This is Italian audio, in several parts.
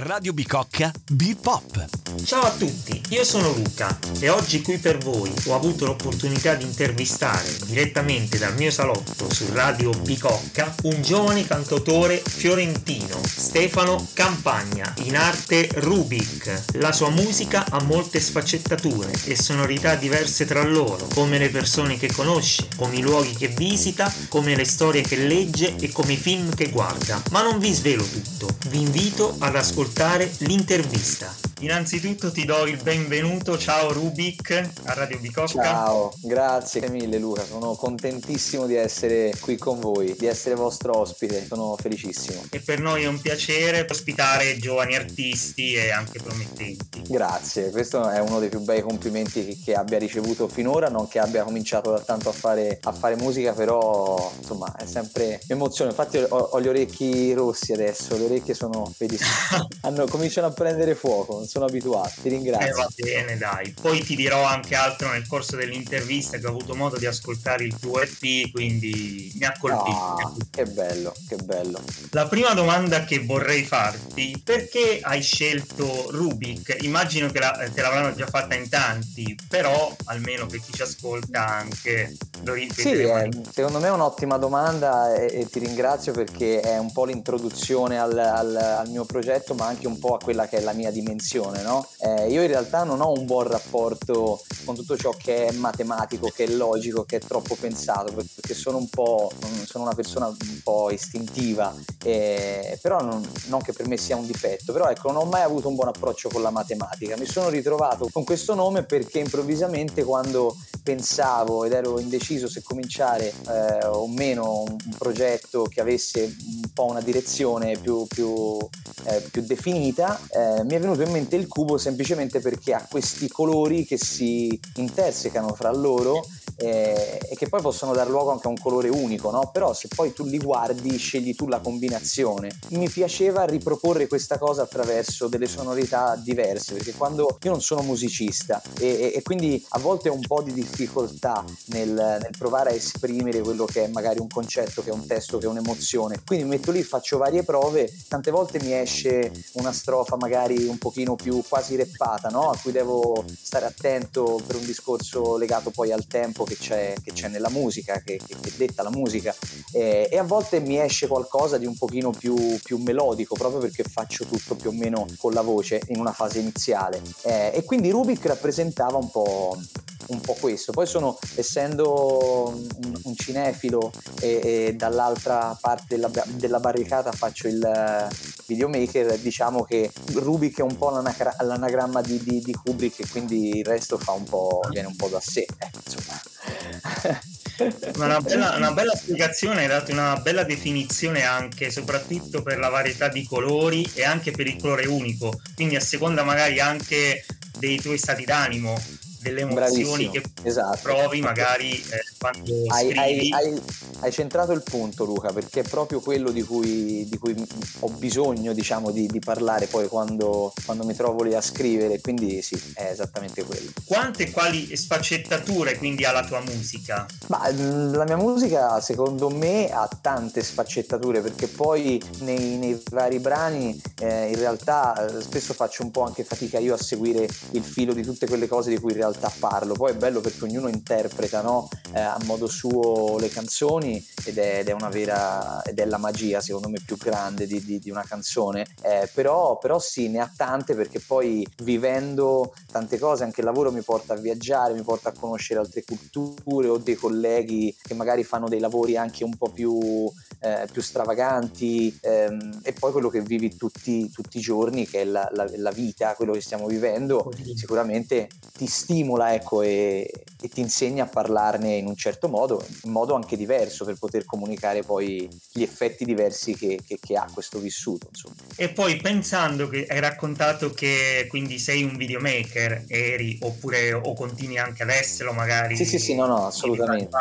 Radio Bicocca Bebop. Ciao a tutti, io sono Luca e oggi qui per voi ho avuto l'opportunità di intervistare direttamente dal mio salotto su Radio Bicocca un giovane cantautore fiorentino, Stefano Campagna, in arte Rubik. La sua musica ha molte sfaccettature e sonorità diverse tra loro, come le persone che conosce, come i luoghi che visita, come le storie che legge e come i film che guarda. Ma non vi svelo tutto, vi invito ad ascoltare ascoltare l'intervista. Innanzitutto ti do il benvenuto, ciao Rubik a Radio Bicocca. Ciao, grazie mille Luca, sono contentissimo di essere qui con voi, di essere vostro ospite, sono felicissimo. E per noi è un piacere ospitare giovani artisti e anche promettenti. Grazie, questo è uno dei più bei complimenti che, abbia ricevuto finora, non che abbia cominciato da tanto a fare, a fare musica, però insomma è sempre emozione, infatti ho, ho, gli orecchi rossi adesso, le orecchie sono, vedi, hanno, cominciano a prendere fuoco sono abituato. Ti ringrazio. Eh, va bene, dai. Poi ti dirò anche altro nel corso dell'intervista che ho avuto modo di ascoltare il tuo EP, quindi mi ha colpito. Ah, che bello, che bello. La prima domanda che vorrei farti, perché hai scelto Rubik? Immagino che la, te l'avranno già fatta in tanti, però almeno per chi ci ascolta anche lo ripeteremo. Sì, eh, secondo me è un'ottima domanda e, e, ti ringrazio perché è un po' l'introduzione al, al, al mio progetto, ma anche un po' a quella che è la mia dimensione educazione, no? Eh, io in realtà non ho un buon rapporto con tutto ciò che è matematico, che è logico, che è troppo pensato, perché sono un po', sono una persona un po' istintiva, eh, però non, non, che per me sia un difetto, però ecco, non ho mai avuto un buon approccio con la matematica. Mi sono ritrovato con questo nome perché improvvisamente quando pensavo ed ero indeciso se cominciare eh, o meno un, un, progetto che avesse un po' una direzione più, più, eh, più definita, eh, mi è venuto in mente il cubo semplicemente perché ha questi colori che si intersecano fra loro eh, e che poi possono dar luogo anche a un colore unico, no? Però se poi tu li guardi, scegli tu la combinazione. Mi piaceva riproporre questa cosa attraverso delle sonorità diverse, perché quando io non sono musicista e, e, e quindi a volte ho un po' di difficoltà nel, nel, provare a esprimere quello che è magari un concetto, che è un testo, che è un'emozione. Quindi mi metto lì, faccio varie prove, tante volte mi esce una strofa magari un pochino più quasi reppata, no? A cui devo stare attento per un discorso legato poi al tempo che c'è, che c'è nella musica, che, che, che, detta la musica eh, e a volte mi esce qualcosa di un pochino più, più, melodico proprio perché faccio tutto più o meno con la voce in una fase iniziale. Eh, e quindi Rubik rappresentava un po' un po' questo. Poi sono, essendo un, un cinefilo e, e, dall'altra parte della, della, barricata faccio il videomaker, diciamo che Rubik è un po' l'anagra- l'anagramma di, di, di, Kubrick e quindi il resto fa un po', viene un po' da sé. Eh, una, bella, una bella spiegazione, hai dato una bella definizione anche, soprattutto per la varietà di colori e anche per il colore unico, quindi a seconda magari anche dei tuoi stati d'animo delle emozioni che esatto. provi magari eh, quando hai, hai, hai, hai, centrato il punto Luca perché è proprio quello di cui, di cui ho bisogno diciamo di, di parlare poi quando, quando, mi trovo lì a scrivere quindi sì è esattamente quello quante e quali sfaccettature quindi ha la tua musica? Ma, la mia musica secondo me ha tante sfaccettature perché poi nei, nei vari brani eh, in realtà eh, spesso faccio un po' anche fatica io a seguire il filo di tutte quelle cose di cui in realtà realtà parlo. Poi è bello perché ognuno interpreta no? eh, a modo suo le canzoni ed è, ed è, una vera ed è la magia secondo me più grande di, di, di una canzone. Eh, però, però sì, ne ha tante perché poi vivendo tante cose anche il lavoro mi porta a viaggiare, mi porta a conoscere altre culture o dei colleghi che magari fanno dei lavori anche un po' più, eh, più stravaganti ehm, e poi quello che vivi tutti, tutti i giorni che è la, la, la vita, quello che stiamo vivendo, sicuramente ti stimola stimola ecco, e, e, ti insegna a parlarne in un certo modo, in modo anche diverso per poter comunicare poi gli effetti diversi che, che, che ha questo vissuto. Insomma. E poi pensando che hai raccontato che quindi sei un videomaker, eri oppure o continui anche ad esserlo magari? Sì, sì, sì, no, no, assolutamente.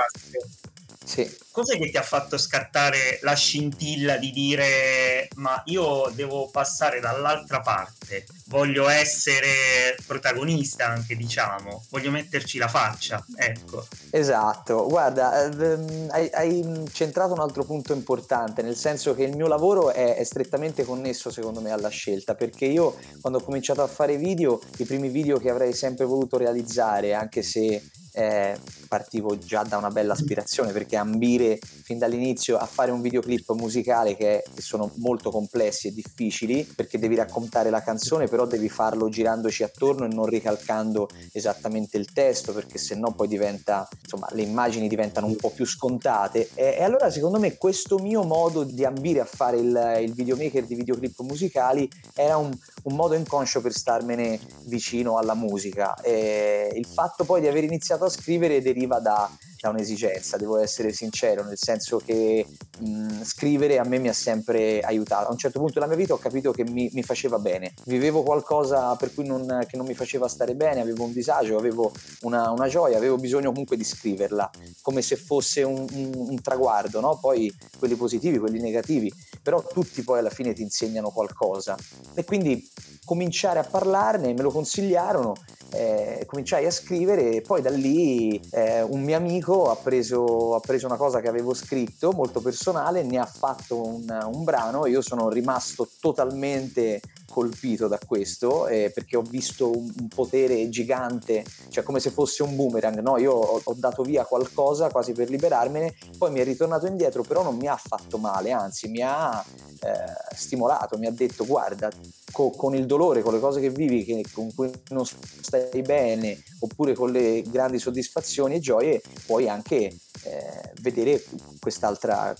Sì. Cos'è che ti ha fatto scattare la scintilla di dire ma io devo passare dall'altra parte, voglio essere protagonista anche diciamo, voglio metterci la faccia, ecco. Esatto, guarda, ehm, hai, hai, centrato un altro punto importante, nel senso che il mio lavoro è, è strettamente connesso secondo me alla scelta, perché io quando ho cominciato a fare video, i primi video che avrei sempre voluto realizzare, anche se eh, partivo già da una bella aspirazione perché ambire fin dall'inizio a fare un videoclip musicale che, che, sono molto complessi e difficili perché devi raccontare la canzone però devi farlo girandoci attorno e non ricalcando esattamente il testo perché sennò poi diventa insomma le immagini diventano un po' più scontate. E, e allora secondo me questo mio modo di ambire a fare il, il videomaker di videoclip musicali era un, un modo inconscio per starmene vicino alla musica. E il fatto poi di aver iniziato a scrivere deriva da, da un'esigenza, devo essere sincero, nel senso che mh, scrivere a me mi ha sempre aiutato. A un certo punto della mia vita ho capito che mi, mi faceva bene, vivevo qualcosa per cui non, che non mi faceva stare bene, avevo un disagio, avevo una, una gioia, avevo bisogno comunque di scriverla, come se fosse un, un, un traguardo, no? poi quelli positivi, quelli negativi, però tutti poi alla fine ti insegnano qualcosa. E quindi cominciare a parlarne, me lo consigliarono eh, cominciai a scrivere e poi da lì eh, un mio amico ha preso, ha preso, una cosa che avevo scritto molto personale, ne ha fatto un, un brano. Io sono rimasto totalmente colpito da questo eh, perché ho visto un, un, potere gigante, cioè come se fosse un boomerang, no? io ho, ho, dato via qualcosa quasi per liberarmene, poi mi è ritornato indietro, però non mi ha fatto male, anzi mi ha eh, stimolato, mi ha detto guarda, co- con il dolore, con le cose che vivi, che, con cui non stai bene, oppure con le grandi soddisfazioni e gioie, puoi anche eh, vedere quest'altra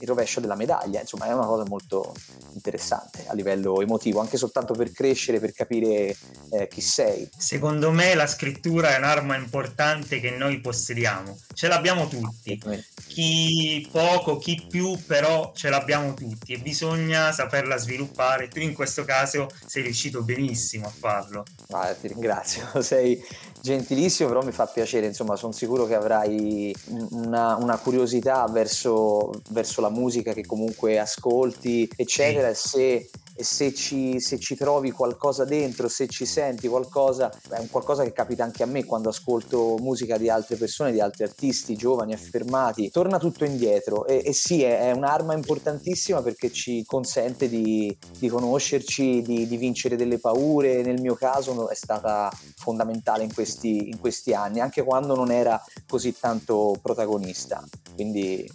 il rovescio della medaglia, insomma è una cosa molto interessante a livello emotivo, anche soltanto per crescere, per capire eh, chi sei. Secondo me la scrittura è un'arma importante che noi possediamo, ce l'abbiamo tutti, chi poco, chi più, però ce l'abbiamo tutti e bisogna saperla sviluppare, tu in questo caso sei riuscito benissimo a farlo. Ah, ti ringrazio, sei gentilissimo, però mi fa piacere, insomma, sono sicuro che avrai una, una curiosità verso, verso, la musica che comunque ascolti, eccetera, sì. se e se ci, se ci, trovi qualcosa dentro, se ci senti qualcosa, è un qualcosa che capita anche a me quando ascolto musica di altre persone, di altri artisti giovani, affermati, torna tutto indietro e, e sì, è, è, un'arma importantissima perché ci consente di, di conoscerci, di, di, vincere delle paure, nel mio caso è stata fondamentale in questi, in questi anni, anche quando non era così tanto protagonista. Quindi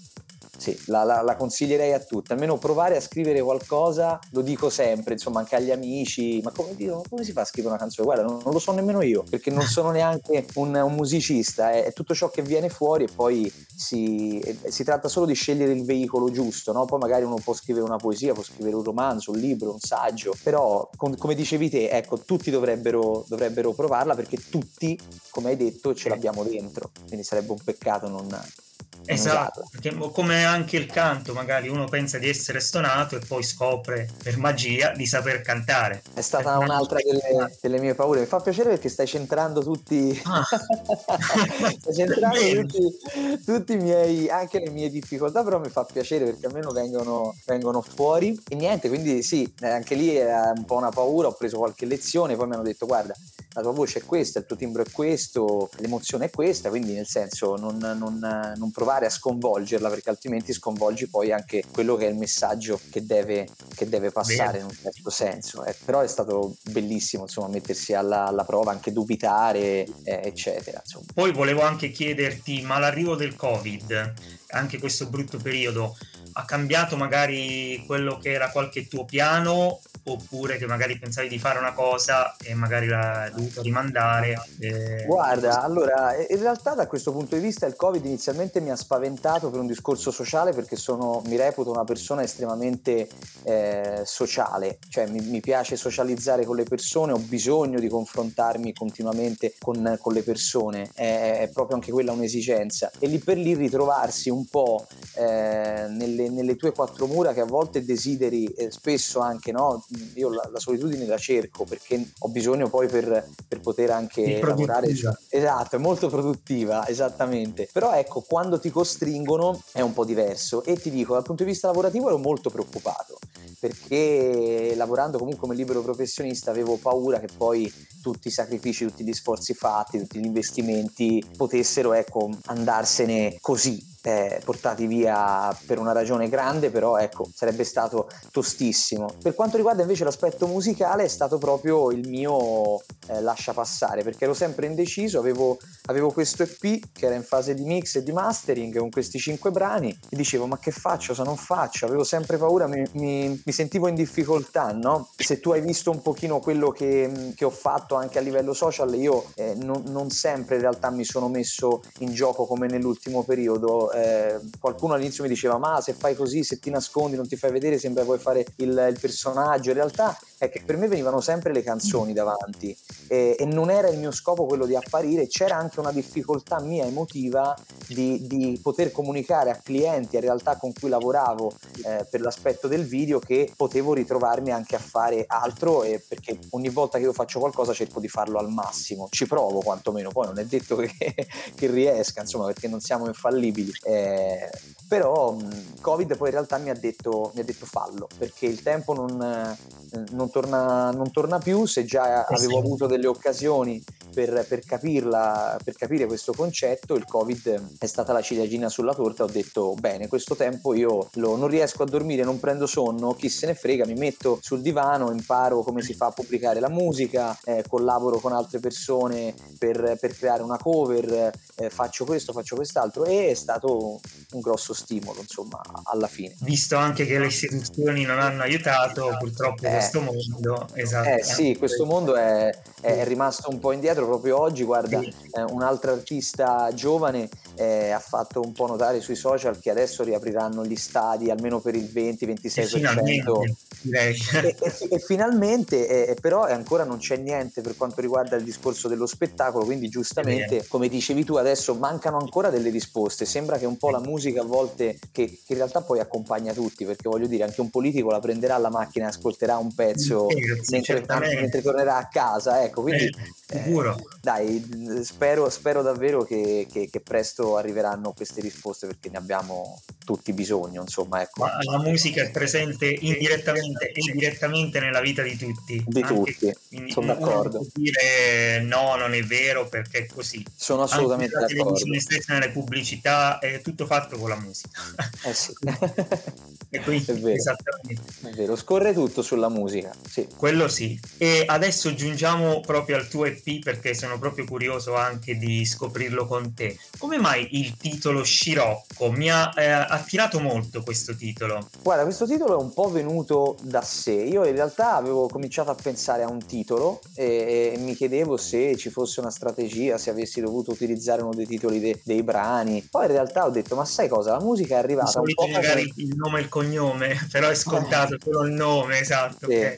sì, la, la, la, consiglierei a tutti, almeno provare a scrivere qualcosa, lo dico sempre, insomma anche agli amici, ma come, dico, come si fa a scrivere una canzone? Guarda, non, non, lo so nemmeno io, perché non sono neanche un, un musicista, è, è, tutto ciò che viene fuori e poi si, si tratta solo di scegliere il veicolo giusto, no? poi magari uno può scrivere una poesia, può scrivere un romanzo, un libro, un saggio, però con, come dicevi te, ecco, tutti dovrebbero, dovrebbero provarla perché tutti, come hai detto, ce l'abbiamo dentro, quindi sarebbe un peccato non Esatto, perché come anche il canto, magari uno pensa di essere stonato e poi scopre per magia di saper cantare. È stata è un'altra delle, delle, mie paure. Mi fa piacere perché stai centrando tutti, ah. stai centrando tutti, tutti, i miei, anche le mie difficoltà, però mi fa piacere perché almeno vengono, vengono fuori. E niente, quindi sì, eh, anche lì era un po' una paura, ho preso qualche lezione, poi mi hanno detto guarda, la tua voce è questa, il tuo timbro è questo, l'emozione è questa, quindi nel senso non, non, non provare provare a sconvolgerla perché altrimenti sconvolgi poi anche quello che è il messaggio che deve, che deve passare Bene. in un certo senso. Eh, però è stato bellissimo insomma mettersi alla, alla prova, anche dubitare eh, eccetera. Insomma. Poi volevo anche chiederti, ma l'arrivo del Covid, anche questo brutto periodo, ha cambiato magari quello che era qualche tuo piano oppure che magari pensavi di fare una cosa e magari l'hai dovuto rimandare? Eh... Guarda, allora, in realtà da questo punto di vista il Covid inizialmente mi ha spaventato per un discorso sociale perché sono, mi reputo una persona estremamente eh, sociale, cioè mi, mi, piace socializzare con le persone, ho bisogno di confrontarmi continuamente con, con le persone, è, è, proprio anche quella un'esigenza. E lì per lì ritrovarsi un po' eh, nelle nelle, nelle, tue quattro mura che a volte desideri, eh, spesso anche, no? Io la, la, solitudine la cerco perché ho bisogno poi per, per poter anche lavorare. Esatto, è molto produttiva, esattamente. Però ecco, quando ti costringono è un po' diverso e ti dico, dal punto di vista lavorativo ero molto preoccupato perché lavorando comunque come libero professionista avevo paura che poi tutti i sacrifici, tutti gli sforzi fatti, tutti gli investimenti potessero ecco, andarsene così eh, portati via per una ragione grande, però ecco, sarebbe stato tostissimo. Per quanto riguarda invece l'aspetto musicale è stato proprio il mio eh, lascia passare, perché ero sempre indeciso, avevo, avevo, questo EP che era in fase di mix e di mastering con questi cinque brani e dicevo ma che faccio se non faccio? Avevo sempre paura, mi, mi, mi sentivo in difficoltà, no? Se tu hai visto un pochino quello che, che ho fatto anche a livello social, io eh, non, non sempre in realtà mi sono messo in gioco come nell'ultimo periodo eh, qualcuno all'inizio mi diceva ma se fai così, se ti nascondi, non ti fai vedere, sembra vuoi fare il, il personaggio. In realtà è che per me venivano sempre le canzoni davanti e, e, non era il mio scopo quello di apparire, c'era anche una difficoltà mia emotiva di, di poter comunicare a clienti, a realtà con cui lavoravo eh, per l'aspetto del video che potevo ritrovarmi anche a fare altro e perché ogni volta che io faccio qualcosa cerco di farlo al massimo, ci provo quantomeno, poi non è detto che, che riesca, insomma perché non siamo infallibili. Eh, però Covid poi in realtà mi ha detto, mi ha detto fallo perché il tempo non, eh, non, torna, non torna, più se già eh avevo avuto delle occasioni per, per, capirla, per capire questo concetto il covid è stata la ciliegina sulla torta ho detto bene questo tempo io lo, non riesco a dormire non prendo sonno chi se ne frega mi metto sul divano imparo come si fa a pubblicare la musica eh, collaboro con altre persone per, per creare una cover eh, faccio questo faccio quest'altro e è stato un grosso stimolo insomma alla fine. Visto anche che le istituzioni non hanno aiutato purtroppo eh, questo mondo esatto eh sì questo mondo è, è rimasto un po' indietro proprio oggi guarda sì. eh, un altro artista giovane eh, ha fatto un po' notare sui social che adesso riapriranno gli stadi almeno per il 20-26% e, e, e, finalmente però ancora non c'è niente per quanto riguarda il discorso dello spettacolo quindi giustamente come dicevi tu adesso mancano ancora delle risposte. Sembra che un po' la musica a volte che, che in realtà poi accompagna tutti perché voglio dire anche un politico la prenderà alla macchina e ascolterà un pezzo sì, mentre, mentre, tornerà a casa ecco quindi eh, sicuro eh, dai spero, spero davvero che, che, che presto arriveranno queste risposte perché ne abbiamo tutti bisogno, insomma. Ecco. Ma la musica è presente indirettamente e direttamente nella vita di tutti. Di Anche, tutti, sono d'accordo. dire no, non è vero perché è così. Sono assolutamente Anche d'accordo. televisione stessa, nelle pubblicità, è tutto fatto con la musica. Eh sì. e quindi, è vero. Esattamente. È vero, scorre tutto sulla musica, sì. Quello sì. E adesso giungiamo proprio al tuo EP perché sono proprio curioso anche di scoprirlo con te. Come mai il titolo Scirocco? Mi ha eh, attirato molto questo titolo? Guarda, questo titolo è un po' venuto da sé. Io in realtà avevo cominciato a pensare a un titolo e, e mi chiedevo se ci fosse una strategia, se avessi dovuto utilizzare uno dei titoli de, dei brani. Poi in realtà ho detto, ma sai cosa? La musica è arrivata un po' magari per... il nome e il cognome, però è scontato solo il nome, esatto. Sì, okay.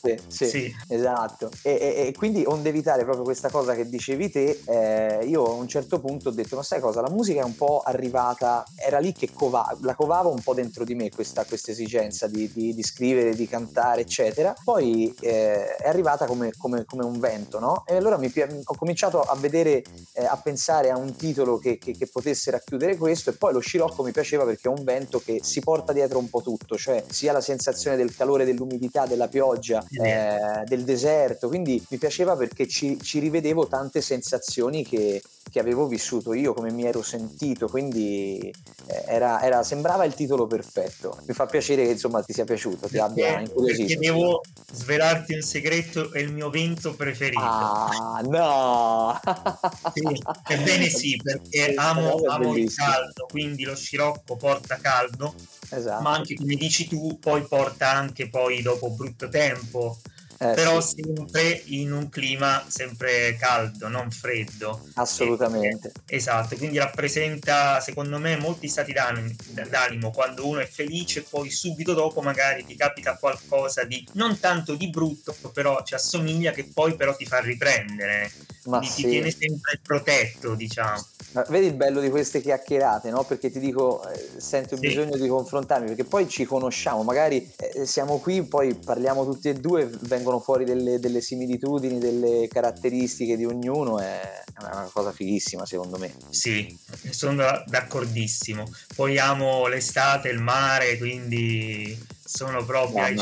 sì, sì, sì, esatto. E, e, e, quindi onde evitare proprio questa cosa che dicevi te, eh, io a un certo punto ho detto, ma sai cosa? La musica è un po' arrivata, era lì che covava, la covava un po' dentro di me questa, questa esigenza di, di, di, scrivere, di cantare, eccetera. Poi eh, è arrivata come, come, come, un vento, no? E allora mi, ho cominciato a vedere, eh, a pensare a un titolo che, che, che, potesse racchiudere questo e poi lo scirocco mi piaceva perché è un vento che si porta dietro un po' tutto, cioè sia la sensazione del calore, dell'umidità, della pioggia, eh, del deserto, quindi mi piaceva perché ci, ci rivedevo tante sensazioni che, che avevo vissuto io, come mi ero sentito, quindi eh, era, era, sembrava il titolo perfetto. Mi fa piacere che insomma ti sia piaciuto, ti abbia incuriosito. Perché devo svelarti un segreto, è il mio vento preferito. Ah, no! sì, ebbene sì, perché amo, amo il caldo, quindi lo scirocco porta caldo, esatto. ma anche come dici tu, poi porta anche poi dopo brutto tempo eh, però sì. sempre in un clima sempre caldo, non freddo. Assolutamente. E, esatto, quindi rappresenta secondo me molti stati d'animo, d'animo quando uno è felice e poi subito dopo magari ti capita qualcosa di non tanto di brutto, però ci assomiglia che poi però ti fa riprendere. Ma sì. ti tiene sempre protetto, diciamo. Vedi il bello di queste chiacchierate, no? Perché ti dico, eh, sento il sì. bisogno di confrontarmi, perché poi ci conosciamo, magari eh, siamo qui, poi parliamo tutti e due, vengono fuori delle, delle similitudini, delle caratteristiche di ognuno, è una cosa fighissima secondo me. Sì, sono d'accordissimo. Poi amo l'estate, il mare, quindi sono proprio ai.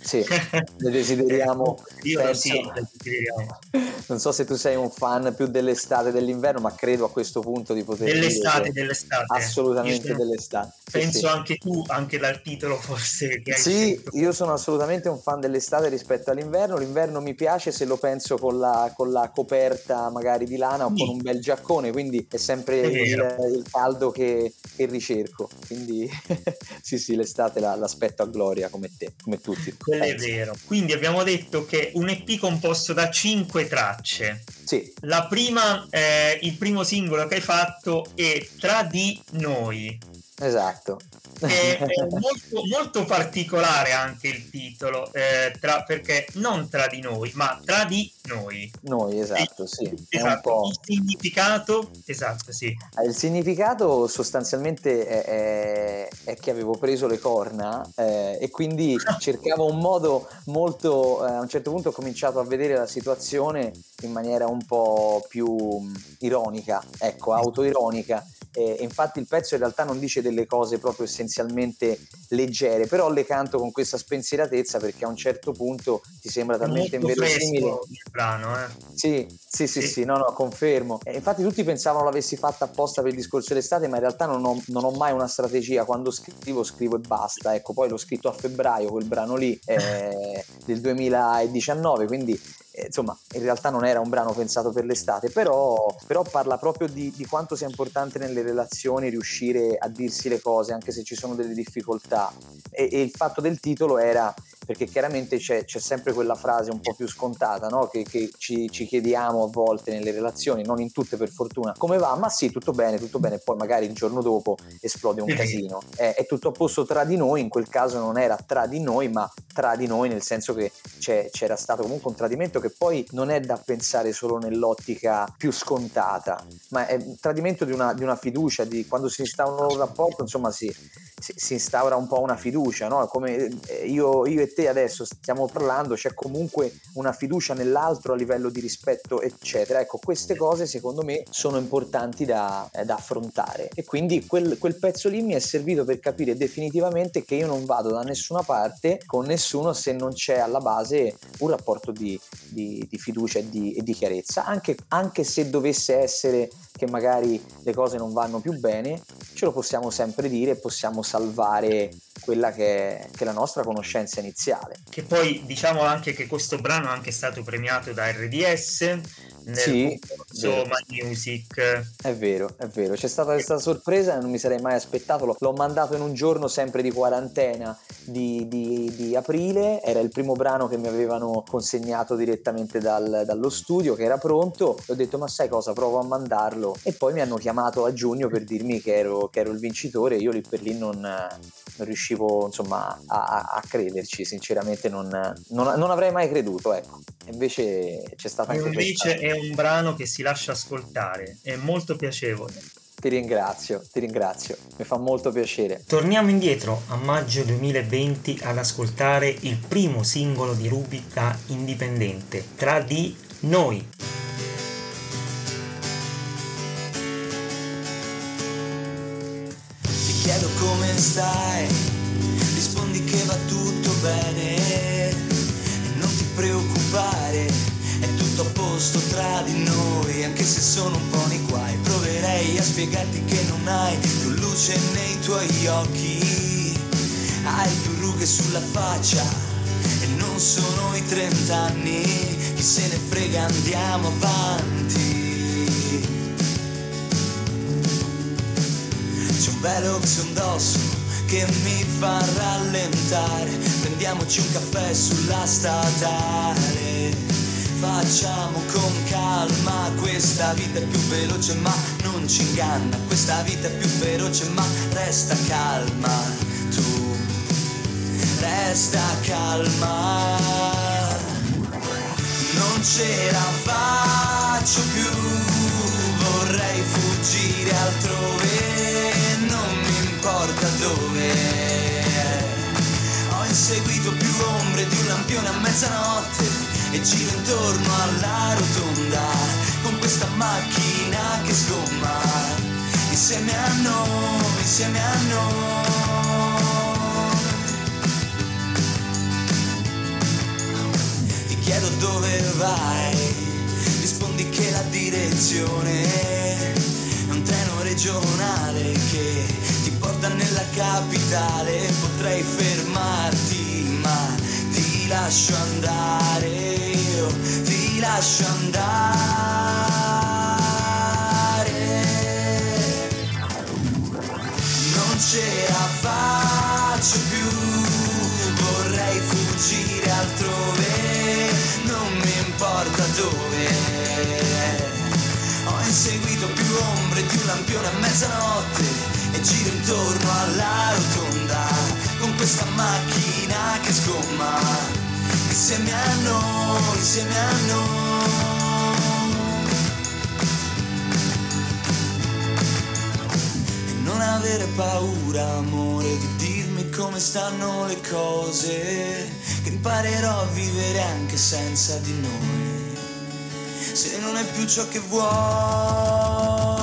Sì, le desideriamo. Io penso, sì, le desideriamo. Non so se tu sei un fan più dell'estate dell'inverno, ma credo a questo punto di poter dell'estate, dell'estate. Assolutamente sono, dell'estate. Penso sì. anche tu, anche dal titolo forse che hai Sì, scelto. io sono assolutamente un fan dell'estate rispetto all'inverno. L'inverno mi piace se lo penso con la, con la coperta magari di lana o sì. con un bel giaccone, quindi è sempre è il, il, caldo che, che ricerco. Quindi sì, sì, l'estate la, l'aspetto a gloria gloria come te, come tutti. Quello è vero. Quindi abbiamo detto che un EP composto da cinque tracce. Sì. La prima, eh, il primo singolo che hai fatto è Tra di noi. Esatto. È, è molto, molto, particolare anche il titolo, eh, tra, perché non tra di noi, ma tra di noi. Noi, esatto, sì. Esatto. Il significato, esatto, sì. Eh, il significato sostanzialmente è, è, che avevo preso le corna eh, e quindi cercavo un modo molto... Eh, a un certo punto ho cominciato a vedere la situazione in maniera un po' più mm, ironica, ecco, autoironica eh, infatti il pezzo in realtà non dice delle cose proprio essenzialmente leggere, però le canto con questa spensieratezza perché a un certo punto ti sembra talmente inverosimile. il brano, eh? Sì, sì, sì, sì, sì, no, no, confermo. E infatti tutti pensavano l'avessi fatta apposta per il discorso dell'estate, ma in realtà non ho, non ho, mai una strategia. Quando scrivo, scrivo e basta. Ecco, poi l'ho scritto a febbraio, quel brano lì eh, del 2019, quindi insomma, in realtà non era un brano pensato per l'estate, però, però parla proprio di, di, quanto sia importante nelle relazioni riuscire a dirsi le cose, anche se ci sono delle difficoltà. E, e il fatto del titolo era perché chiaramente c'è, c'è, sempre quella frase un po' più scontata no? che, che ci, ci, chiediamo a volte nelle relazioni, non in tutte per fortuna, come va? Ma sì, tutto bene, tutto bene, poi magari il giorno dopo esplode un casino. È, è tutto a posto tra di noi, in quel caso non era tra di noi, ma tra di noi nel senso che c'era stato comunque un tradimento che poi non è da pensare solo nell'ottica più scontata, ma è un tradimento di una, di una fiducia, di quando si instaura un rapporto, insomma si, si, si instaura un po' una fiducia, no? come eh, io, io e te adesso stiamo parlando, c'è comunque una fiducia nell'altro a livello di rispetto, eccetera. Ecco, queste cose secondo me sono importanti da, eh, da affrontare e quindi quel, quel, pezzo lì mi è servito per capire definitivamente che io non vado da nessuna parte con nessuno se non c'è alla base un rapporto di, di, di fiducia e di, e di chiarezza, anche, anche se dovesse essere che magari le cose non vanno più bene, ce lo possiamo sempre dire e possiamo salvare quella che è, che è, la nostra conoscenza iniziale. Che poi diciamo anche che questo brano è anche stato premiato da RDS nel sì, concorso My Music. È vero, è vero. C'è stata questa sorpresa, non mi sarei mai aspettato. L'ho mandato in un giorno sempre di quarantena di, di, di aprile. Era il primo brano che mi avevano consegnato direttamente dal, dallo studio, che era pronto. E ho detto, ma sai cosa, provo a mandarlo. E poi mi hanno chiamato a giugno per dirmi che ero, che ero il vincitore. Io lì per lì non, non riuscivo insomma a, a crederci, sinceramente non, non, non, avrei mai creduto. Ecco. Invece c'è stata anche Invece questa... è un brano che si lascia ascoltare, è molto piacevole. Ti ringrazio, ti ringrazio, mi fa molto piacere. Torniamo indietro a maggio 2020 ad ascoltare il primo singolo di Ruby da indipendente, Tra di noi. Ti chiedo come stai, rispondi che va tutto bene e non ti preoccupare è tutto a posto tra di noi, anche se sono un po' nei guai. Proverei a spiegarti che non hai più luce nei tuoi occhi, hai più rughe sulla faccia e non sono i trent'anni, chi se ne frega andiamo avanti. C'è un velo che indosso che mi fa rallentare, prendiamoci un caffè sulla statale. Facciamo con calma Questa vita è più veloce ma non ci inganna. Questa vita è più feroce ma resta calma. Tu resta calma. Non ce la faccio più. Vorrei fuggire altrove, importa dove. Ho inseguito più ombre di un lampione a mezzanotte e giro intorno alla rotonda con questa macchina che sgomma insieme a noi, insieme a noi. Ti chiedo dove vai, rispondi che la direzione è un treno regionale che porta nella capitale. Potrei fermarti, ma ti lascio andare, io ti lascio andare. Non ce la faccio più, vorrei fuggire altrove, non mi importa dove. Ho inseguito più ombre di un lampione a mezzanotte giro intorno alla rotonda con questa macchina che sgomma insieme a noi, insieme a noi. E non avere paura, amore, di dirmi come stanno le cose, che imparerò a vivere anche senza di noi, se non è più ciò che vuoi.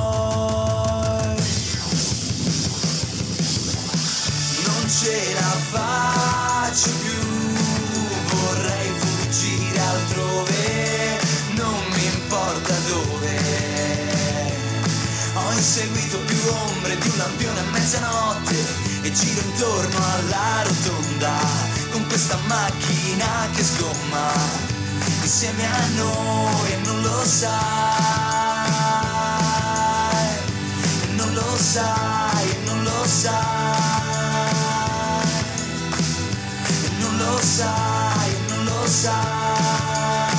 Ce la faccio più, vorrei fuggire altrove, non mi importa dove. Ho inseguito più ombre di un lampione a mezzanotte e giro intorno alla rotonda con questa macchina che sgomma. Insieme a noi e non lo sai, non lo sai, non lo sai, sai, non lo sai,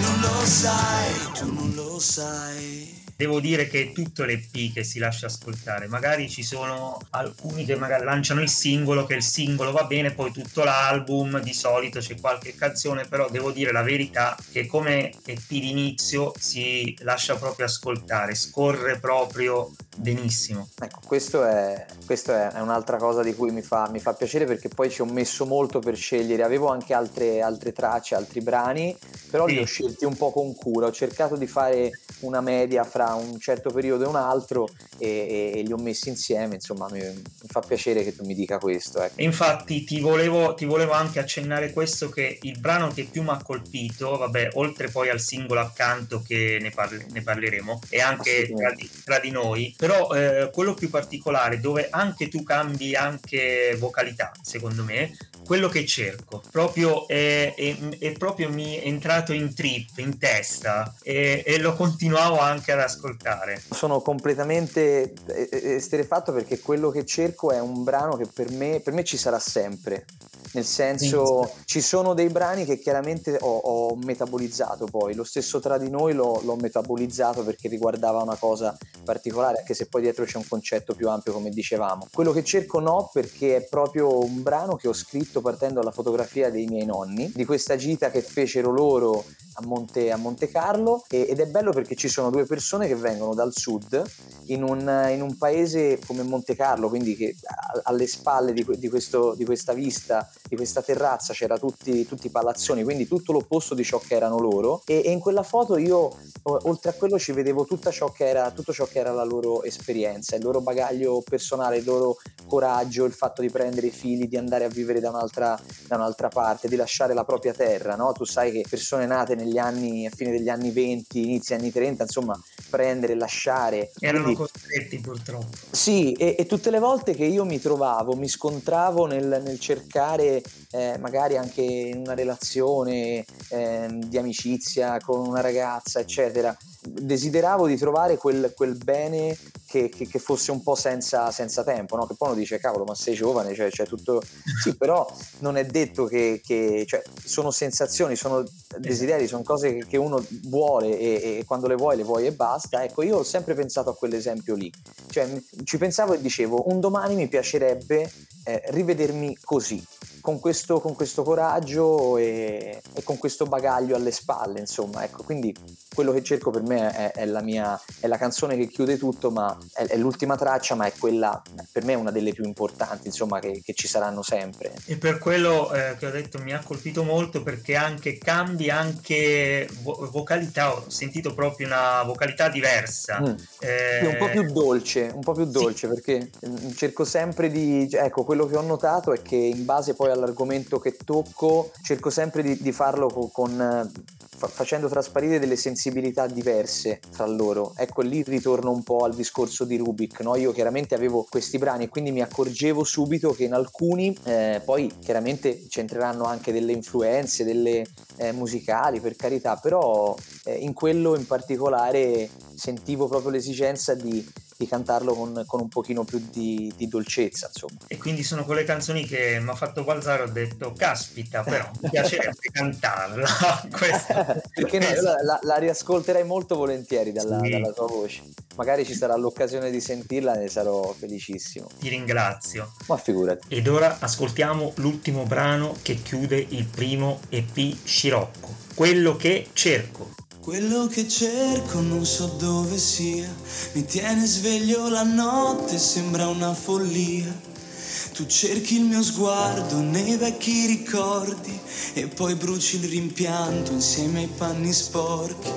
non lo sai, tu non lo sai. Devo dire che tutto l'EP che si lascia ascoltare, magari ci sono alcuni che magari lanciano il singolo, che il singolo va bene, poi tutto l'album, di solito c'è qualche canzone, però devo dire la verità che come EP d'inizio si lascia proprio ascoltare, scorre proprio benissimo. Ecco, questo è, questo è, è un'altra cosa di cui mi fa, mi fa, piacere perché poi ci ho messo molto per scegliere. Avevo anche altre, altre tracce, altri brani, però sì. li ho scelti un po' con cura. Ho cercato di fare una media fra un certo periodo e un altro e, e, e li ho messi insieme. Insomma, mi, mi, fa piacere che tu mi dica questo. Ecco. Infatti, ti volevo, ti volevo anche accennare questo: che il brano che più mi ha colpito, vabbè, oltre poi al singolo accanto che ne, parle, ne parleremo, e anche tra di, tra di noi però eh, quello più particolare dove anche tu cambi anche vocalità secondo me quello che cerco proprio è, è, è proprio mi è entrato in trip in testa e, e, lo continuavo anche ad ascoltare. Sono completamente esterefatto perché quello che cerco è un brano che per me, per me ci sarà sempre. Nel senso sì. ci sono dei brani che chiaramente ho, ho, metabolizzato poi. Lo stesso tra di noi l'ho, l'ho metabolizzato perché riguardava una cosa particolare anche se poi dietro c'è un concetto più ampio come dicevamo. Quello che cerco no perché è proprio un brano che ho scritto partendo dalla fotografia dei miei nonni di questa gita che fecero loro a Monte, a Monte Carlo e, ed è bello perché ci sono due persone che vengono dal sud in un, in un paese come Monte Carlo quindi che alle spalle di, di, questo, di questa vista di questa terrazza c'era tutti, tutti, i palazzoni, quindi tutto l'opposto di ciò che erano loro. E, e, in quella foto io, oltre a quello, ci vedevo tutto ciò, che era, tutto ciò che era la loro esperienza, il loro bagaglio personale, il loro coraggio, il fatto di prendere i figli, di andare a vivere da un'altra, da un'altra parte, di lasciare la propria terra. No? Tu sai che persone nate negli anni, a fine degli anni 20, inizi anni 30, insomma, prendere, lasciare. Erano quindi, costretti purtroppo. Sì, e, e, tutte le volte che io mi trovavo, mi scontravo nel, nel cercare eh, magari anche in una relazione eh, di amicizia con una ragazza, eccetera, desideravo di trovare quel, quel bene che, che, che, fosse un po' senza, senza tempo, no? che poi uno dice cavolo ma sei giovane, cioè, c'è tutto... Sì, però non è detto che, che cioè, sono sensazioni, sono desideri, sono cose che uno vuole e, e, quando le vuoi le vuoi e basta. Ecco, io ho sempre pensato a quell'esempio lì, cioè ci pensavo e dicevo un domani mi piacerebbe eh, rivedermi così, con questo, con questo coraggio e, e, con questo bagaglio alle spalle, insomma, ecco, quindi quello che cerco per me è, è, la, mia, è la canzone che chiude tutto, ma è, è, l'ultima traccia, ma è quella, per me è una delle più importanti, insomma, che, che ci saranno sempre. E per quello eh, che ho detto mi ha colpito molto perché anche cambi anche vo- vocalità, ho sentito proprio una vocalità diversa. Mm. Eh... un po' più dolce, un po' più dolce sì. perché mm, cerco sempre di, ecco, quello che ho notato è che in base poi all'argomento che tocco, cerco sempre di, di farlo con, con fa, facendo trasparire delle sensibilità diverse tra loro. Ecco lì ritorno un po' al discorso di Rubik, no? Io chiaramente avevo questi brani e quindi mi accorgevo subito che in alcuni eh, poi chiaramente c'entreranno anche delle influenze, delle eh, musicali per carità, però eh, in quello in particolare sentivo proprio l'esigenza di di cantarlo con, con un pochino più di, di, dolcezza insomma. E quindi sono quelle canzoni che mi ha fatto balzare ho detto caspita però mi piacerebbe cantarla perché no, la, la, la, riascolterei molto volentieri dalla, sì. dalla, tua voce. Magari ci sarà l'occasione di sentirla ne sarò felicissimo. Ti ringrazio. Ma figurati. Ed ora ascoltiamo l'ultimo brano che chiude il primo EP Scirocco. Quello che cerco. Quello che cerco non so dove sia, mi tiene sveglio la notte, sembra una follia. Tu cerchi il mio sguardo nei vecchi ricordi e poi bruci il rimpianto insieme ai panni sporchi.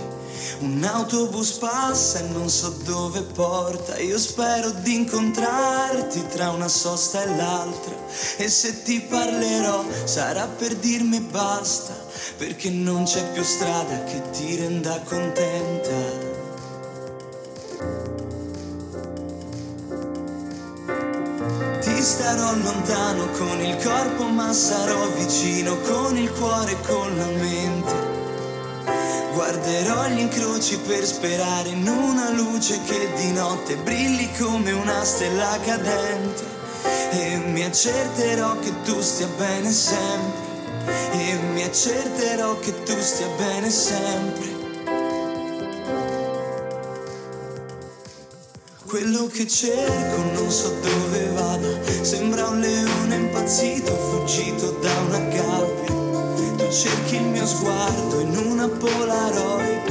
Un autobus passa e non so dove porta, io spero di incontrarti tra una sosta e l'altra e se ti parlerò sarà per dirmi basta perché non c'è più strada che ti renda contenta. Starò lontano con il corpo ma sarò vicino con il cuore e con la mente. Guarderò gli incroci per sperare in una luce che di notte brilli come una stella cadente e mi accerterò che tu stia bene sempre e mi accerterò che tu stia bene sempre. Quello che cerco non so dove vada, sembra un leone impazzito, fuggito da una gabbia. Tu cerchi il mio sguardo in una polaroid,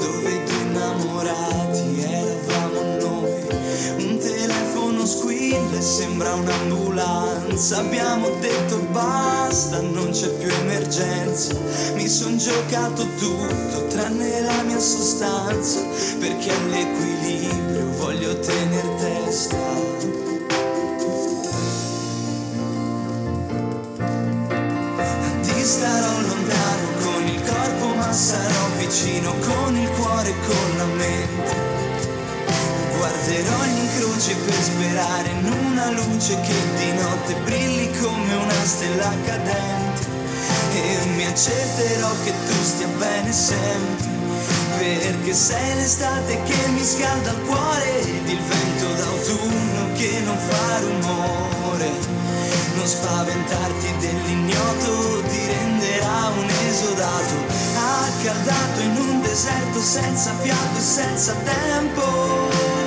dove due innamorati eravamo noi. Un telefono squilla e sembra un'ambulanza, abbiamo detto basta, non c'è più emergenza. Mi son giocato tutto tranne la mia sostanza, perché all'equilibrio voglio tener testa. Ti starò lontano con il corpo, ma sarò vicino con il cuore e con la mente. Guarderò gli incroci per sperare in una luce che di notte brilli come una stella cadente. E mi accerterò che tu stia bene sempre. Perché sei l'estate che mi scalda il cuore ed il vento d'autunno che non fa rumore. Non spaventarti dell'ignoto ti renderà un esodato, accaldato in un deserto senza fiato e senza tempo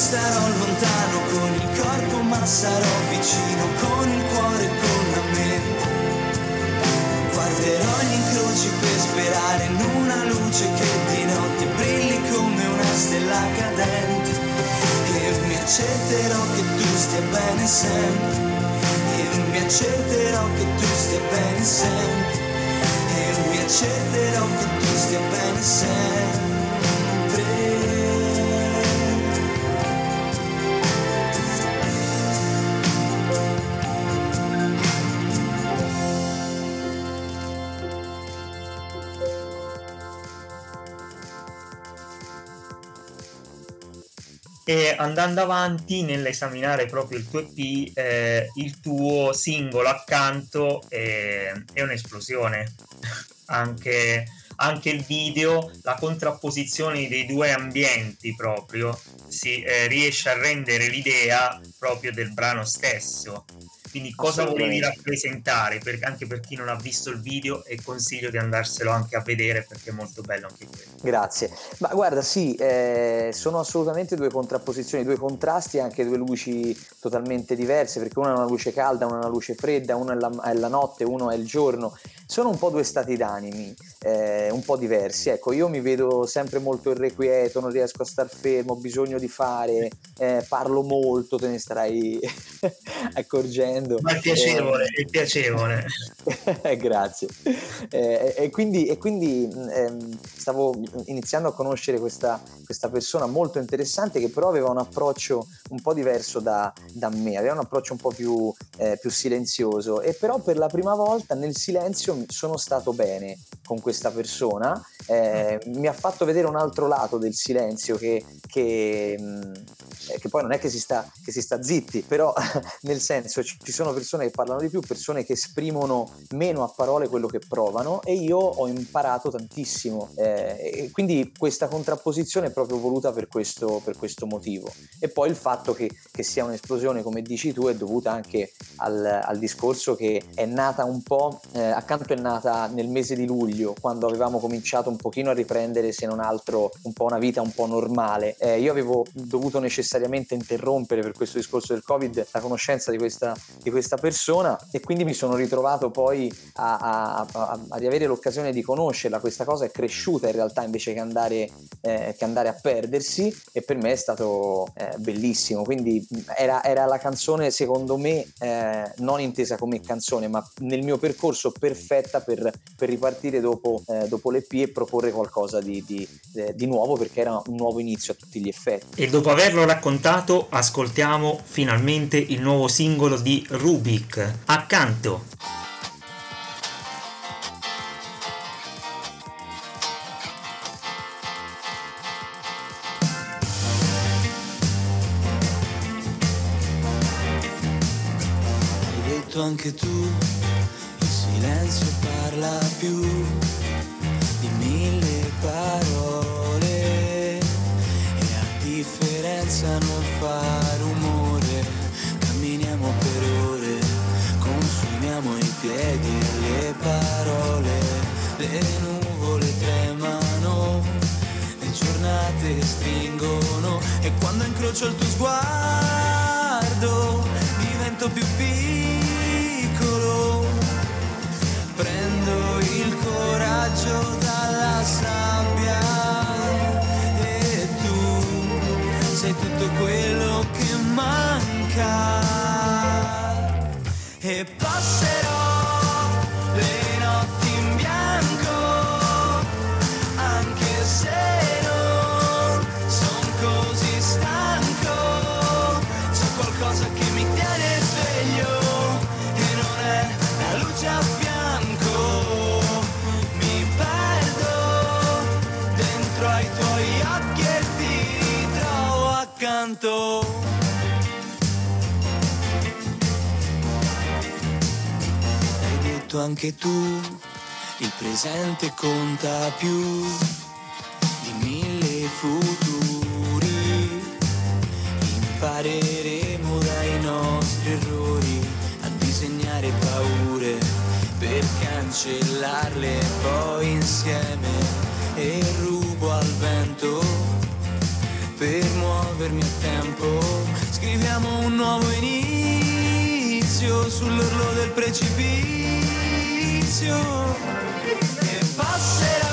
starò lontano con il corpo ma sarò vicino con il cuore con. Guarderò gli incroci per sperare in una luce che di notte brilli come una stella cadente. E mi accerterò che tu stia bene sempre. E mi accerterò che tu stia bene sempre. E mi accerterò che tu stia bene sempre. E andando avanti nell'esaminare proprio il tuo EP, eh, il tuo singolo accanto è, è un'esplosione. anche, anche, il video, la contrapposizione dei due ambienti proprio, si eh, riesce a rendere l'idea proprio del brano stesso. Quindi cosa volevi rappresentare? Per, anche per chi non ha visto il video e consiglio di andarselo anche a vedere perché è molto bello anche quello. Grazie. Ma guarda, sì, eh, sono assolutamente due contrapposizioni, due contrasti e anche due luci totalmente diverse perché una è una luce calda, una è una luce fredda, una è la, è la notte, uno è il giorno. Sono un po' due stati d'animi, eh, un po' diversi. Ecco, io mi vedo sempre molto irrequieto, non riesco a star fermo, ho bisogno di fare, eh, parlo molto, te ne starai accorgendo. Ma è piacevole, è piacevole. Grazie. Eh, e quindi, e quindi ehm, stavo iniziando a conoscere questa, questa, persona molto interessante che però aveva un approccio un po' diverso da, da me, aveva un approccio un po' più, eh, più silenzioso e però per la prima volta nel silenzio sono stato bene con questa persona, eh, mi ha fatto vedere un altro lato del silenzio che, che, eh, che poi non è che si, sta, che si sta zitti, però nel senso ci, ci sono persone che parlano di più, persone che esprimono meno a parole quello che provano e io ho imparato tantissimo eh, e quindi questa contrapposizione è proprio voluta per questo, per questo motivo. E poi il fatto che, che, sia un'esplosione come dici tu è dovuta anche al, al discorso che è nata un po' eh, accanto è nata nel mese di luglio quando avevamo cominciato un pochino a riprendere se non altro un po' una vita un po' normale. Eh, io avevo dovuto necessariamente interrompere per questo discorso del covid la conoscenza di questa, di questa persona e quindi mi sono ritrovato poi a, riavere l'occasione di conoscerla. Questa cosa è cresciuta in realtà invece che andare, eh, che andare a perdersi e per me è stato eh, bellissimo. Quindi era, era, la canzone secondo me eh, non intesa come canzone ma nel mio percorso perfetta per, per ripartire dopo, eh, dopo l'EP e proporre qualcosa di, di, eh, di nuovo perché era un nuovo inizio a tutti gli effetti. E dopo averlo raccontato ascoltiamo finalmente il nuovo singolo di Rubik accanto. Anche tu, il silenzio parla più di mille parole e a differenza non fa quando incrocio il tuo sguardo divento più piccolo. Prendo il coraggio dalla sabbia detto anche tu, il presente conta più di mille futuri. Impareremo dai nostri errori a disegnare paure per cancellarle poi insieme e rubo al vento per muovermi a tempo. Scriviamo un nuovo inizio sull'orlo del precipizio. E passerò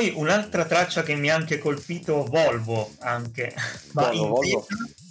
Poi un'altra traccia che mi ha anche colpito, Volvo anche. Ma Volvo, Volvo.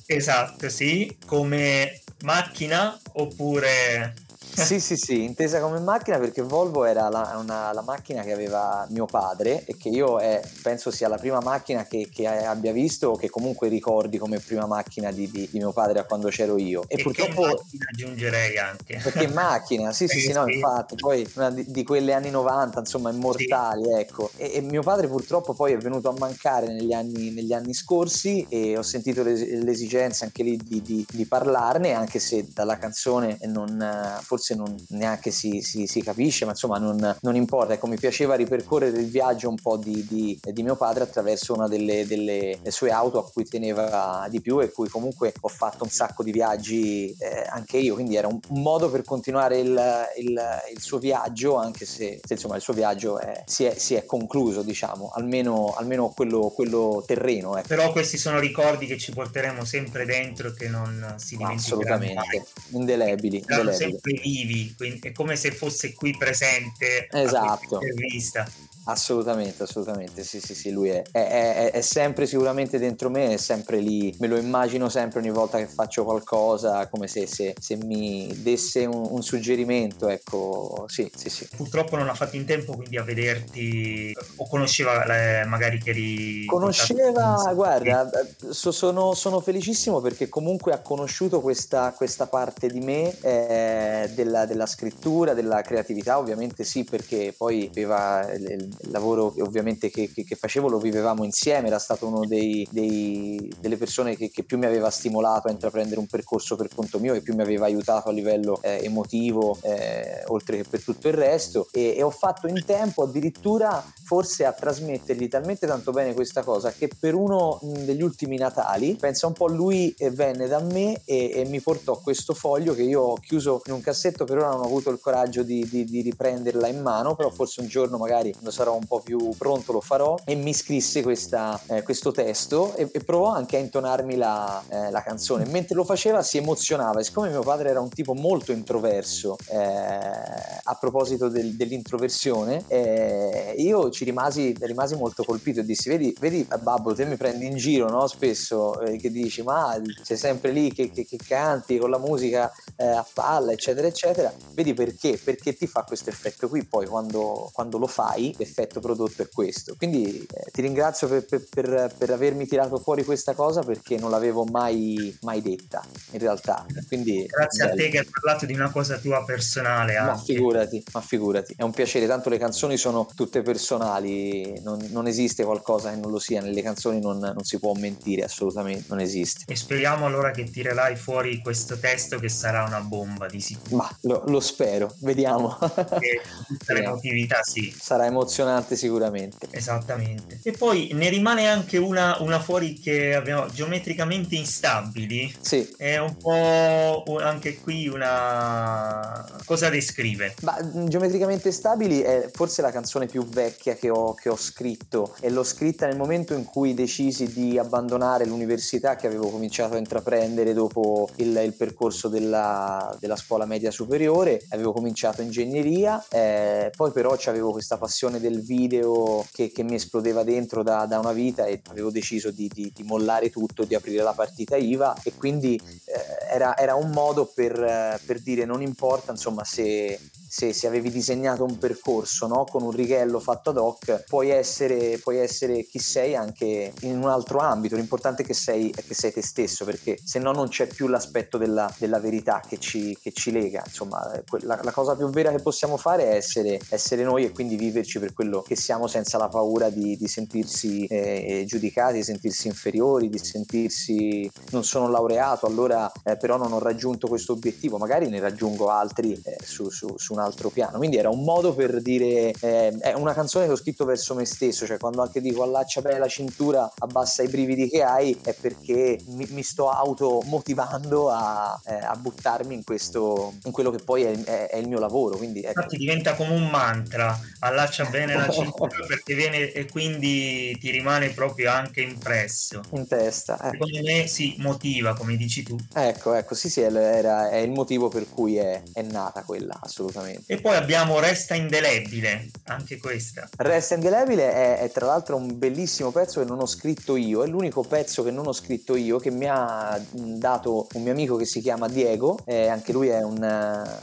Esatto, sì, come macchina oppure sì, sì, sì, intesa come macchina perché Volvo era la, una, la macchina che aveva mio padre e che io è, penso sia la prima macchina che, che, abbia visto o che comunque ricordi come prima macchina di, di, di mio padre a quando c'ero io. E, e purtroppo... macchina aggiungerei anche. Perché macchina, sì, sì, sì, no, infatti, poi una di, di quelle anni 90, insomma, immortali, sì. ecco. E, e, mio padre purtroppo poi è venuto a mancare negli anni, negli anni scorsi e ho sentito l'esigenza anche lì di, parlarne, anche se dalla canzone non... Forse forse non, neanche si, si, si, capisce, ma insomma non, non, importa. Ecco, mi piaceva ripercorrere il viaggio un po' di, di, di mio padre attraverso una delle, delle, sue auto a cui teneva di più e cui comunque ho fatto un sacco di viaggi eh, anche io, quindi era un, un modo per continuare il, il, il, suo viaggio, anche se, se insomma il suo viaggio è, si, è, si, è, concluso, diciamo, almeno, almeno quello, quello, terreno. Ecco. Però questi sono ricordi che ci porteremo sempre dentro che non si dimenticheranno Assolutamente, mai. indelebili. indelebili. sempre vivi, quindi è come se fosse qui presente esatto. intervista. Assolutamente, assolutamente, sì, sì, sì, lui è, è, è, è, sempre sicuramente dentro me, è sempre lì, me lo immagino sempre ogni volta che faccio qualcosa, come se, se, se mi desse un, un, suggerimento, ecco, sì, sì, sì. Purtroppo non ha fatto in tempo quindi a vederti, o conosceva eh, magari che eri... Conosceva, guarda, so, sono, sono, felicissimo perché comunque ha conosciuto questa, questa parte di me, eh, della, della, scrittura, della creatività, ovviamente sì, perché poi aveva... Il, il lavoro ovviamente che, che, che, facevo lo vivevamo insieme, era stato uno dei, dei, delle persone che, che, più mi aveva stimolato a intraprendere un percorso per conto mio e più mi aveva aiutato a livello eh, emotivo, eh, oltre che per tutto il resto. E, e, ho fatto in tempo addirittura forse a trasmettergli talmente tanto bene questa cosa che per uno degli ultimi Natali, pensa un po', lui venne da me e, e mi portò questo foglio che io ho chiuso in un cassetto, per ora non ho avuto il coraggio di, di, di riprenderla in mano, però forse un giorno magari quando sarò un po' più pronto lo farò e mi scrisse questa, eh, questo testo e, e, provò anche a intonarmi la, eh, la, canzone. Mentre lo faceva si emozionava e siccome mio padre era un tipo molto introverso eh, a proposito del, dell'introversione, eh, io ci rimasi, rimasi, molto colpito e dissi vedi, vedi babbo te mi prendi in giro no? spesso eh, che dici ma sei sempre lì che, che, che canti con la musica eh, a palla eccetera eccetera vedi perché perché ti fa questo effetto qui poi quando, quando lo fai l'effetto prodotto è questo. Quindi eh, ti ringrazio per, per, per, per, avermi tirato fuori questa cosa perché non l'avevo mai, mai detta in realtà. Quindi, Grazie bello. a te che hai parlato di una cosa tua personale. Anche. Ma figurati, ma figurati, è un piacere, tanto le canzoni sono tutte personali, non, non esiste qualcosa che non lo sia, nelle canzoni non, non, si può mentire assolutamente, non esiste. E speriamo allora che tirerai fuori questo testo che sarà una bomba di sicuro. Ma lo, lo spero, vediamo. E tutta l'emotività sì. Sarà emozionante emozionante sicuramente. Esattamente. E poi ne rimane anche una, una fuori che abbiamo geometricamente instabili. Sì. È un po' anche qui una... cosa descrive? Ma geometricamente stabili è forse la canzone più vecchia che ho, che ho scritto e l'ho scritta nel momento in cui decisi di abbandonare l'università che avevo cominciato a intraprendere dopo il, il percorso della, della, scuola media superiore. Avevo cominciato ingegneria, eh, poi però avevo questa passione del video che, che mi esplodeva dentro da, da, una vita e avevo deciso di, di, di, mollare tutto, di aprire la partita IVA e quindi eh, era, era, un modo per, eh, per dire non importa insomma se se, se avevi disegnato un percorso no? con un righello fatto ad hoc, puoi essere, puoi essere, chi sei anche in un altro ambito. L'importante è che sei, è che sei te stesso, perché se no non c'è più l'aspetto della, della verità che ci, che ci, lega. Insomma, la, la, cosa più vera che possiamo fare è essere, essere, noi e quindi viverci per quello che siamo senza la paura di, di sentirsi eh, giudicati, di sentirsi inferiori, di sentirsi non sono laureato, allora eh, però non ho raggiunto questo obiettivo. Magari ne raggiungo altri eh, su, su, su un altro piano. Quindi era un modo per dire, eh, è una canzone che ho scritto verso me stesso, cioè quando anche dico allaccia bene la cintura, abbassa i brividi che hai, è perché mi, mi sto automotivando a, eh, a buttarmi in questo, in quello che poi è, è, è il mio lavoro. Quindi, ecco. Infatti diventa come un mantra, allaccia bene la cintura perché viene e quindi ti rimane proprio anche impresso. In testa. Eh. Secondo me si motiva, come dici tu. Ecco, ecco, sì, sì, era, è il motivo per cui è, è nata quella, assolutamente assolutamente. E poi abbiamo Resta Indelebile, anche questa. Resta Indelebile è, è, tra l'altro un bellissimo pezzo che non ho scritto io, è l'unico pezzo che non ho scritto io che mi ha dato un mio amico che si chiama Diego, eh, anche lui è un,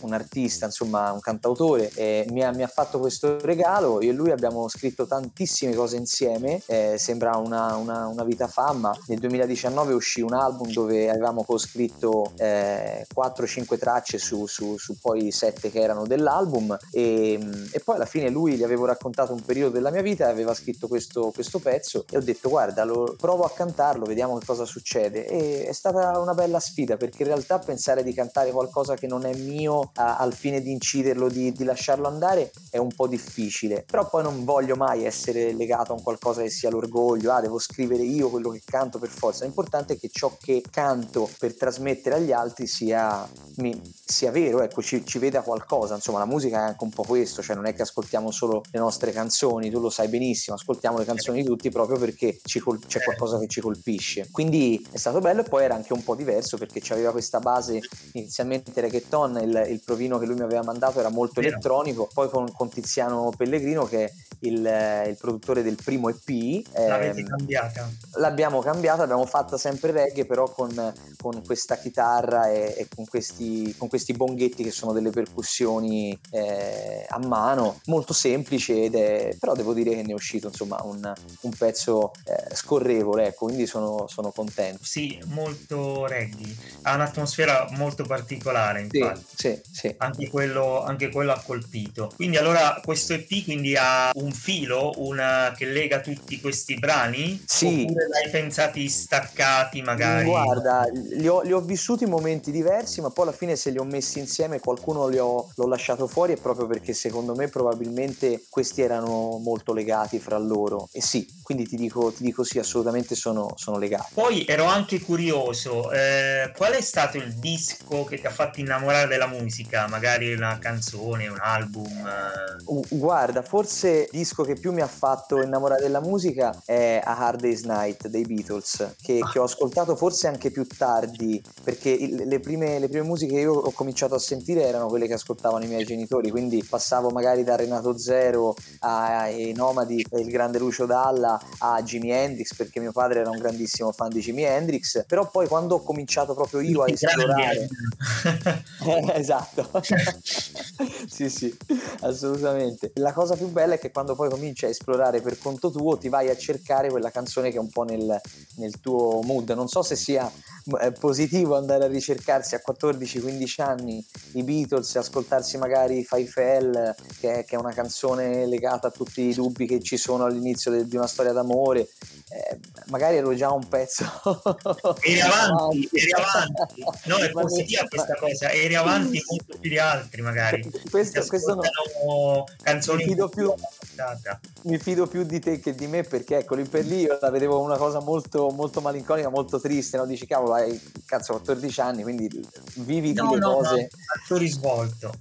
un, artista, insomma un cantautore, eh, mi, ha, mi, ha, fatto questo regalo, io e lui abbiamo scritto tantissime cose insieme, eh, sembra una, una, una, vita fa, ma nel 2019 uscì un album dove avevamo coscritto 4-5 eh, tracce su, su, su, poi 7 che erano dell'album e, e, poi alla fine lui gli avevo raccontato un periodo della mia vita aveva scritto questo, questo pezzo e ho detto guarda lo, provo a cantarlo, vediamo che cosa succede. E è stata una bella sfida perché in realtà pensare di cantare qualcosa che non è mio a, al fine di inciderlo, di, di lasciarlo andare è un po' difficile, però poi non voglio mai essere legato a un qualcosa che sia l'orgoglio, ah devo scrivere io quello che canto per forza, l'importante è che ciò che canto per trasmettere agli altri sia, mi, sia vero, ecco, ci, ci, veda qualcosa, insomma la musica è anche un po' questo, cioè non è che ascoltiamo solo le nostre canzoni, tu lo sai benissimo, ascoltiamo le canzoni di tutti proprio perché col- c'è qualcosa che ci colpisce, quindi è stato bello e poi era anche un po' diverso perché aveva questa base inizialmente reggaeton, il, il provino che lui mi aveva mandato era molto Vero. elettronico, poi con, con Tiziano Pellegrino che il, il, produttore del primo EP. L'avete ehm, cambiata? L'abbiamo cambiata, l'abbiamo fatta sempre reggae, però con, con questa chitarra e, e con, questi, con, questi, bonghetti che sono delle percussioni eh, a mano, molto semplice, ed è, però devo dire che ne è uscito insomma un, un pezzo eh, scorrevole, ecco, quindi sono, sono, contento. Sì, molto reggae, ha un'atmosfera molto particolare, infatti. Sì, sì, sì. Anche, quello, anche quello ha colpito. Quindi allora questo EP quindi ha un un filo una, che lega tutti questi brani? Sì. Oppure l'hai pensati staccati magari? Guarda, li ho, li ho vissuti in momenti diversi, ma poi alla fine se li ho messi insieme qualcuno li ho, l'ho lasciato fuori è proprio perché secondo me probabilmente questi erano molto legati fra loro. E sì, quindi ti dico, ti dico sì, assolutamente sono, sono legati. Poi ero anche curioso, eh, qual è stato il disco che ti ha fatto innamorare della musica? Magari una canzone, un album? Eh... Guarda, forse disco che più mi ha fatto innamorare della musica è A Hard Day's Night dei Beatles, che, ah. che ho ascoltato forse anche più tardi, perché il, le, prime, le, prime, musiche che io ho cominciato a sentire erano quelle che ascoltavano i miei genitori, quindi passavo magari da Renato Zero ai Nomadi, il grande Lucio Dalla, a Jimi Hendrix, perché mio padre era un grandissimo fan di Jimi Hendrix, però poi quando ho cominciato proprio io a esplorare... esatto, sì sì, assolutamente. La cosa più bella è che quando poi cominci a esplorare per conto tuo ti vai a cercare quella canzone che è un po' nel, nel tuo mood. Non so se sia eh, positivo andare a ricercarsi a 14-15 anni i Beatles, ascoltarsi magari Faifel, che, che è una canzone legata a tutti i dubbi che ci sono all'inizio de, di una storia d'amore. Eh, magari ero già un pezzo. eri avanti, eri avanti. No, è positiva ma, questa cosa, eri avanti molto più di altri magari. Questo, questo no. canzoni più, puntata. Mi fido più di te che di me perché ecco lì per lì io la vedevo una cosa molto, molto malinconica, molto triste, no? dici cavolo hai cazzo 14 anni quindi vivi no, le no, cose. No, no, risvolto.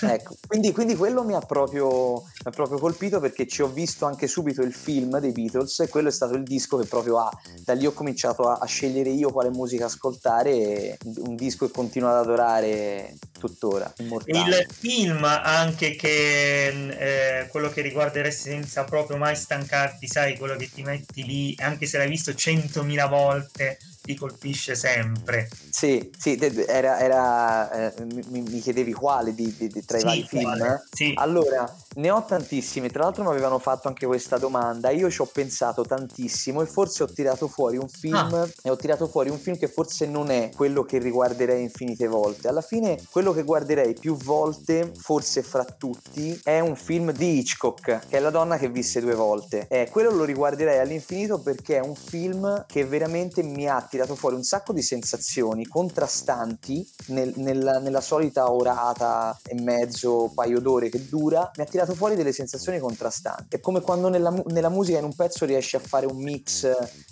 Ecco, quindi, quindi, quello mi ha, proprio, mi ha, proprio, colpito perché ci ho visto anche subito il film dei Beatles e quello è stato il disco che proprio ha, da lì ho cominciato a, a scegliere io quale musica ascoltare, un disco che continuo ad adorare tuttora. Immortale. Il film anche che eh, quello che riguarderesti senza proprio mai stancarti, sai, quello che ti metti lì, anche se l'hai visto centomila volte ti colpisce sempre. Sì, sì, era, era eh, mi, mi, chiedevi quale di, di, di tra sì, i vari film? Sì. Allora, ne ho tantissimi, tra l'altro mi avevano fatto anche questa domanda, io ci ho pensato tantissimo e forse ho tirato fuori un film, ah. e ho tirato fuori un film che forse non è quello che riguarderei infinite volte. Alla fine quello che guarderei più volte, forse fra tutti, è un film di Hitchcock, che è La donna che visse due volte. Eh, quello lo riguarderei all'infinito perché è un film che veramente mi ha tirato fuori un sacco di sensazioni contrastanti nel, nella, nella, solita orata e mezzo, paio d'ore che dura, mi ha tirato fuori delle sensazioni contrastanti. È come quando nella, nella musica in un pezzo riesci a fare un mix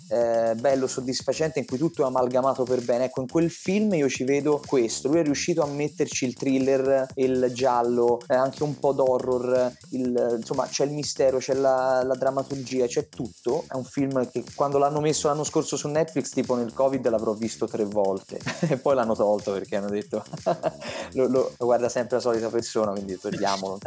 eh, bello, soddisfacente, in cui tutto è amalgamato per bene. Ecco, in quel film io ci vedo questo. Lui è riuscito a metterci il thriller, il giallo, eh, anche un po' d'horror, il, insomma c'è il mistero, c'è la, la, drammaturgia, c'è tutto. È un film che quando l'hanno messo l'anno scorso su Netflix, tipo nel Covid, l'avrò visto tre volte e poi l'hanno tolto perché hanno detto lo, lo, lo, guarda sempre la solita persona, quindi togliamolo.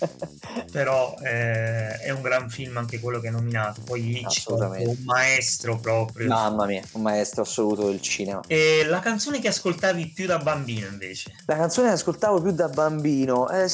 Però eh, è un gran film anche quello che è nominato. Poi Hitchcock, un maestro proprio. Mamma mia, un maestro assoluto del cinema. E la canzone che ascoltavi più da bambino invece? La canzone che ascoltavo più da bambino, eh,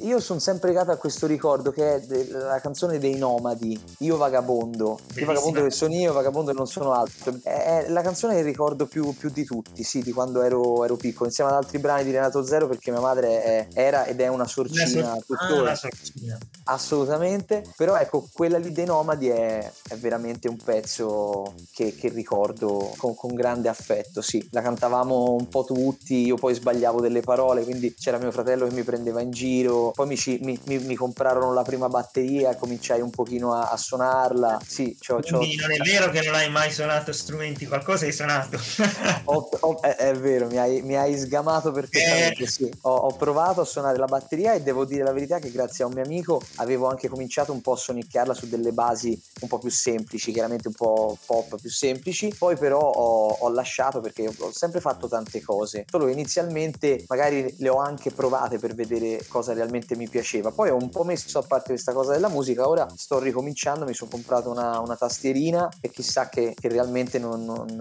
io sono sempre legato a questo ricordo che è la canzone dei Nomadi, Io Vagabondo. Bellissima. Io Vagabondo che sono io, Vagabondo che non sono altro. È la canzone che ricordo più, più di tutti, sì, di quando ero, ero, piccolo, insieme ad altri brani di Renato Zero perché mia madre è, era ed è una sorcina una tuttora. Ah, sorcina. Assolutamente, però ecco, quella lì dei Nomadi è, è veramente un pezzo che, che ricordo con, con, grande affetto, sì. La cantavamo un po' tutti, io poi sbagliavo delle parole, quindi c'era mio fratello che mi prendeva in giro, poi mi, mi, mi, mi comprarono la prima batteria cominciai un pochino a, a suonarla. Sì, c'ho, c'ho... Non è vero che non hai mai suonato strumenti, qualcosa hai suonato. ho, ho, è, è, vero, mi hai, mi hai sgamato perfettamente, eh. sì. Ho, ho, provato a suonare la batteria e devo dire la verità che grazie a un mio amico avevo anche cominciato un po' a sonicchiarla su delle basi un po' più semplici, chiaramente un po' pop più semplici, poi però ho, ho lasciato perché ho sempre fatto tante cose, solo inizialmente magari le ho anche provate per vedere cosa realmente mi piaceva, poi ho un po' messo a parte questa cosa della musica, ora sto ricominciando, mi sono comprato una, una tastierina e chissà che, che realmente non, non,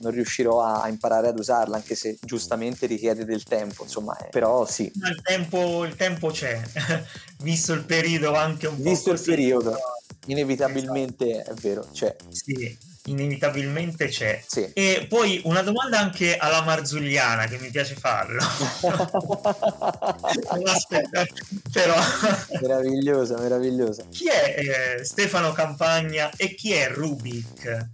non riuscirò a, a, imparare ad usarla, anche se giustamente richiede del tempo, insomma, eh. però sì. Il tempo, il tempo c'è, visto il periodo anche un visto po'. Visto il periodo inevitabilmente è vero, c'è. Sì, inevitabilmente c'è. Sì. E poi una domanda anche alla Marzulliana che mi piace farlo. però meravigliosa, meravigliosa. Chi è eh, Stefano Campagna e chi è Rubik?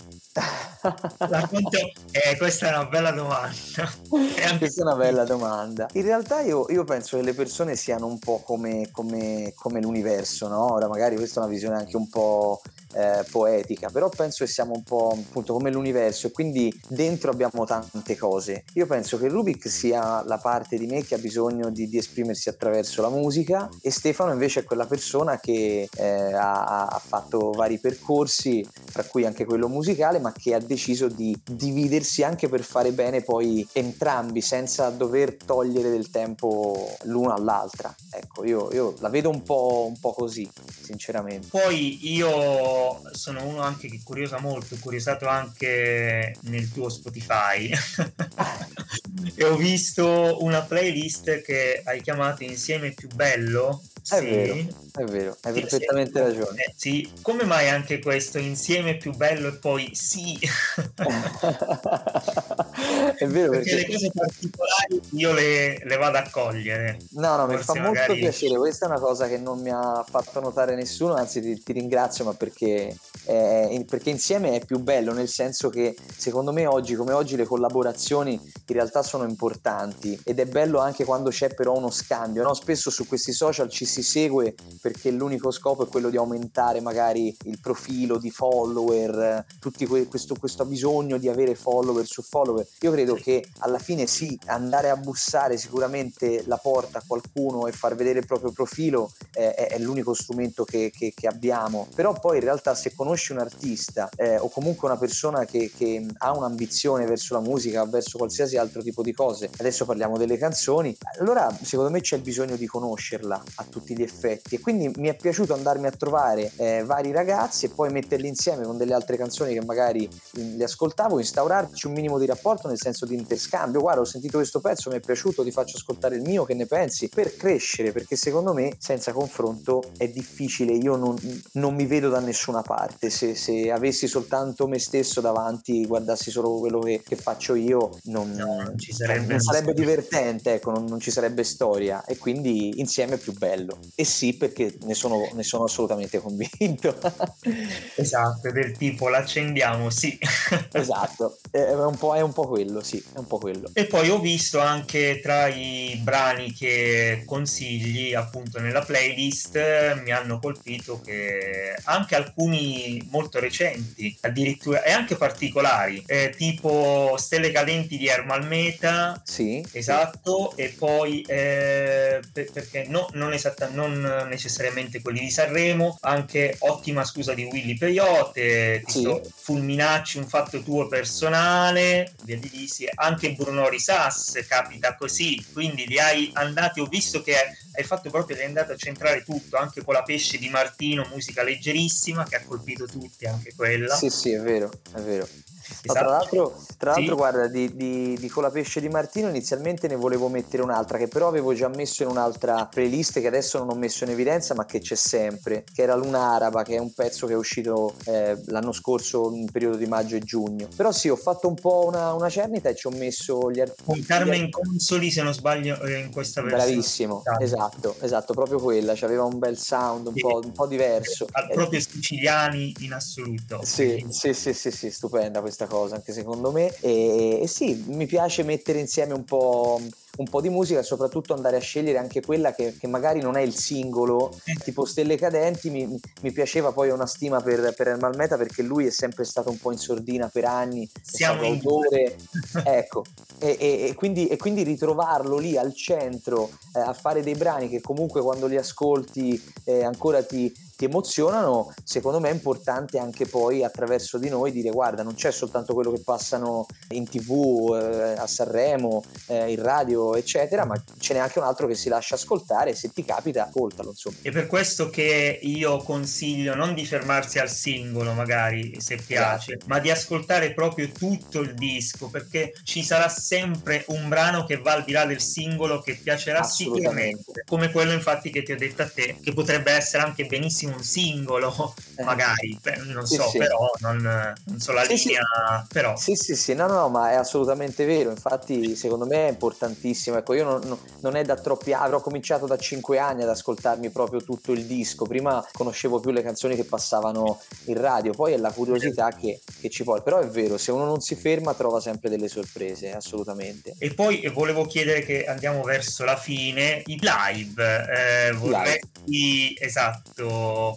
Conto... Eh, questa è una bella domanda. questa è una bella domanda. In realtà io, io, penso che le persone siano un po' come, come, come l'universo, no? Ora magari questa è una visione anche un po' eh, poetica, però penso che siamo un po' appunto come l'universo e quindi dentro abbiamo tante cose. Io penso che Rubik sia la parte di me che ha bisogno di, di esprimersi attraverso la musica e Stefano invece è quella persona che eh, ha, ha, fatto vari percorsi, tra cui anche quello musicale, ma che ha deciso di dividersi anche per fare bene poi entrambi senza dover togliere del tempo l'una all'altra. Ecco, io, io la vedo un po', un po' così, sinceramente. Poi io sono uno anche che curiosa molto, curiosato anche nel tuo Spotify e ho visto una playlist che hai chiamato Insieme più bello. È sì. vero, è vero, hai sì, perfettamente sì. ragione. Eh, sì, come mai anche questo insieme più bello e poi sì? è vero perché, perché, le cose particolari io le, le vado a cogliere. No, no, mi fa molto magari... piacere. Questa è una cosa che non mi ha fatto notare nessuno, anzi ti, ti ringrazio, ma perché perché, perché, insieme è più bello, nel senso che secondo me oggi come oggi le collaborazioni in realtà sono importanti ed è bello anche quando c'è però uno scambio. No? Spesso su questi social ci si segue perché l'unico scopo è quello di aumentare magari il profilo di follower, tutti que- questo, questo bisogno di avere follower su follower. Io credo che alla fine sì, andare a bussare sicuramente la porta a qualcuno e far vedere il proprio profilo eh, è, è, l'unico strumento che, che, che abbiamo, però poi in realtà se conosci un artista eh, o comunque una persona che, che, ha un'ambizione verso la musica verso qualsiasi altro tipo di cose, adesso parliamo delle canzoni, allora secondo me c'è bisogno di conoscerla a tutti gli effetti. E quindi mi è piaciuto andarmi a trovare eh, vari ragazzi e poi metterli insieme con delle altre canzoni che magari li ascoltavo, instaurarci un minimo di rapporto nel senso di interscambio, guarda ho sentito questo pezzo, mi è piaciuto, ti faccio ascoltare il mio, che ne pensi? Per crescere, perché secondo me senza confronto è difficile, io non, non mi vedo da nessuna una parte, se, se, avessi soltanto me stesso davanti, guardassi solo quello che, che faccio io, non, no, non, sarebbe, non sarebbe, divertente, ecco, non, non, ci sarebbe storia. E quindi insieme è più bello. E sì, perché ne sono, ne sono assolutamente convinto. esatto, del tipo l'accendiamo, sì. esatto, è un, è un, po', quello, sì, è un po' quello. E poi ho visto anche tra i brani che consigli appunto nella playlist, mi hanno colpito che anche alcuni molto recenti, addirittura e anche particolari, eh, tipo Stelle cadenti di Ermal Meta. Sì. Esatto, sì. e poi eh, per, perché no, non, esatta, non necessariamente quelli di Sanremo, anche Ottima scusa di Willy Peyote, sì. Fulminacci, un fatto tuo personale, via di lì, anche Bruno Risas, capita così, quindi li hai andati, ho visto che hai fatto proprio, hai andato a centrare tutto, anche con la pesce di Martino, musica leggerissima che ha colpito tutti, anche quella. Sì, sì, è vero, è vero. Esatto. tra l'altro, tra l'altro sì. guarda, di, di, di Colapesce di Martino inizialmente ne volevo mettere un'altra che però avevo già messo in un'altra playlist che adesso non ho messo in evidenza ma che c'è sempre, che era Luna Araba, che è un pezzo che è uscito eh, l'anno scorso in periodo di maggio e giugno. Però sì, ho fatto un po' una, una cernita e ci ho messo gli articoli. Con Carmen Consoli, se non sbaglio, eh, in questa versione. Bravissimo, esatto, esatto, proprio quella, aveva un bel sound un, sì. po', un po', diverso. Proprio siciliani in assoluto. Sì, sì, sì, sì, sì, stupenda questa cosa anche secondo me. E, e sì, mi piace mettere insieme un po' un po' di musica e soprattutto andare a scegliere anche quella che, che magari non è il singolo, tipo Stelle Cadenti, mi, mi piaceva poi una stima per, per El Malmeta perché lui è sempre stato un po' in sordina per anni, Siamo è stato autore, ecco, e, e, e, quindi, e, quindi, ritrovarlo lì al centro eh, a fare dei brani che comunque quando li ascolti eh, ancora ti, ti emozionano, secondo me è importante anche poi attraverso di noi dire guarda non c'è soltanto quello che passano in tv, eh, a Sanremo, eh, in radio eccetera, ma ce n'è anche un altro che si lascia ascoltare se ti capita ascoltalo insomma. È per questo che io consiglio non di fermarsi al singolo magari se piace, esatto. ma di ascoltare proprio tutto il disco perché ci sarà sempre un brano che va al di là del singolo che piacerà sicuramente, come quello infatti che ti ho detto a te, che potrebbe essere anche benissimo un singolo, eh. magari, non so, sì. però non, non, so la sì, linea, sì. però. Sì, sì, sì, no, no, ma è assolutamente vero, infatti secondo me è importantissimo, ecco, io non, non è da troppi anni, avrò cominciato da 5 anni ad ascoltarmi proprio tutto il disco, prima conoscevo più le canzoni che passavano in radio, poi è la curiosità che, che ci vuole, però è vero, se uno non si ferma trova sempre delle sorprese, assolutamente. E poi volevo chiedere che andiamo verso la fine, i live, eh, vorresti, esatto,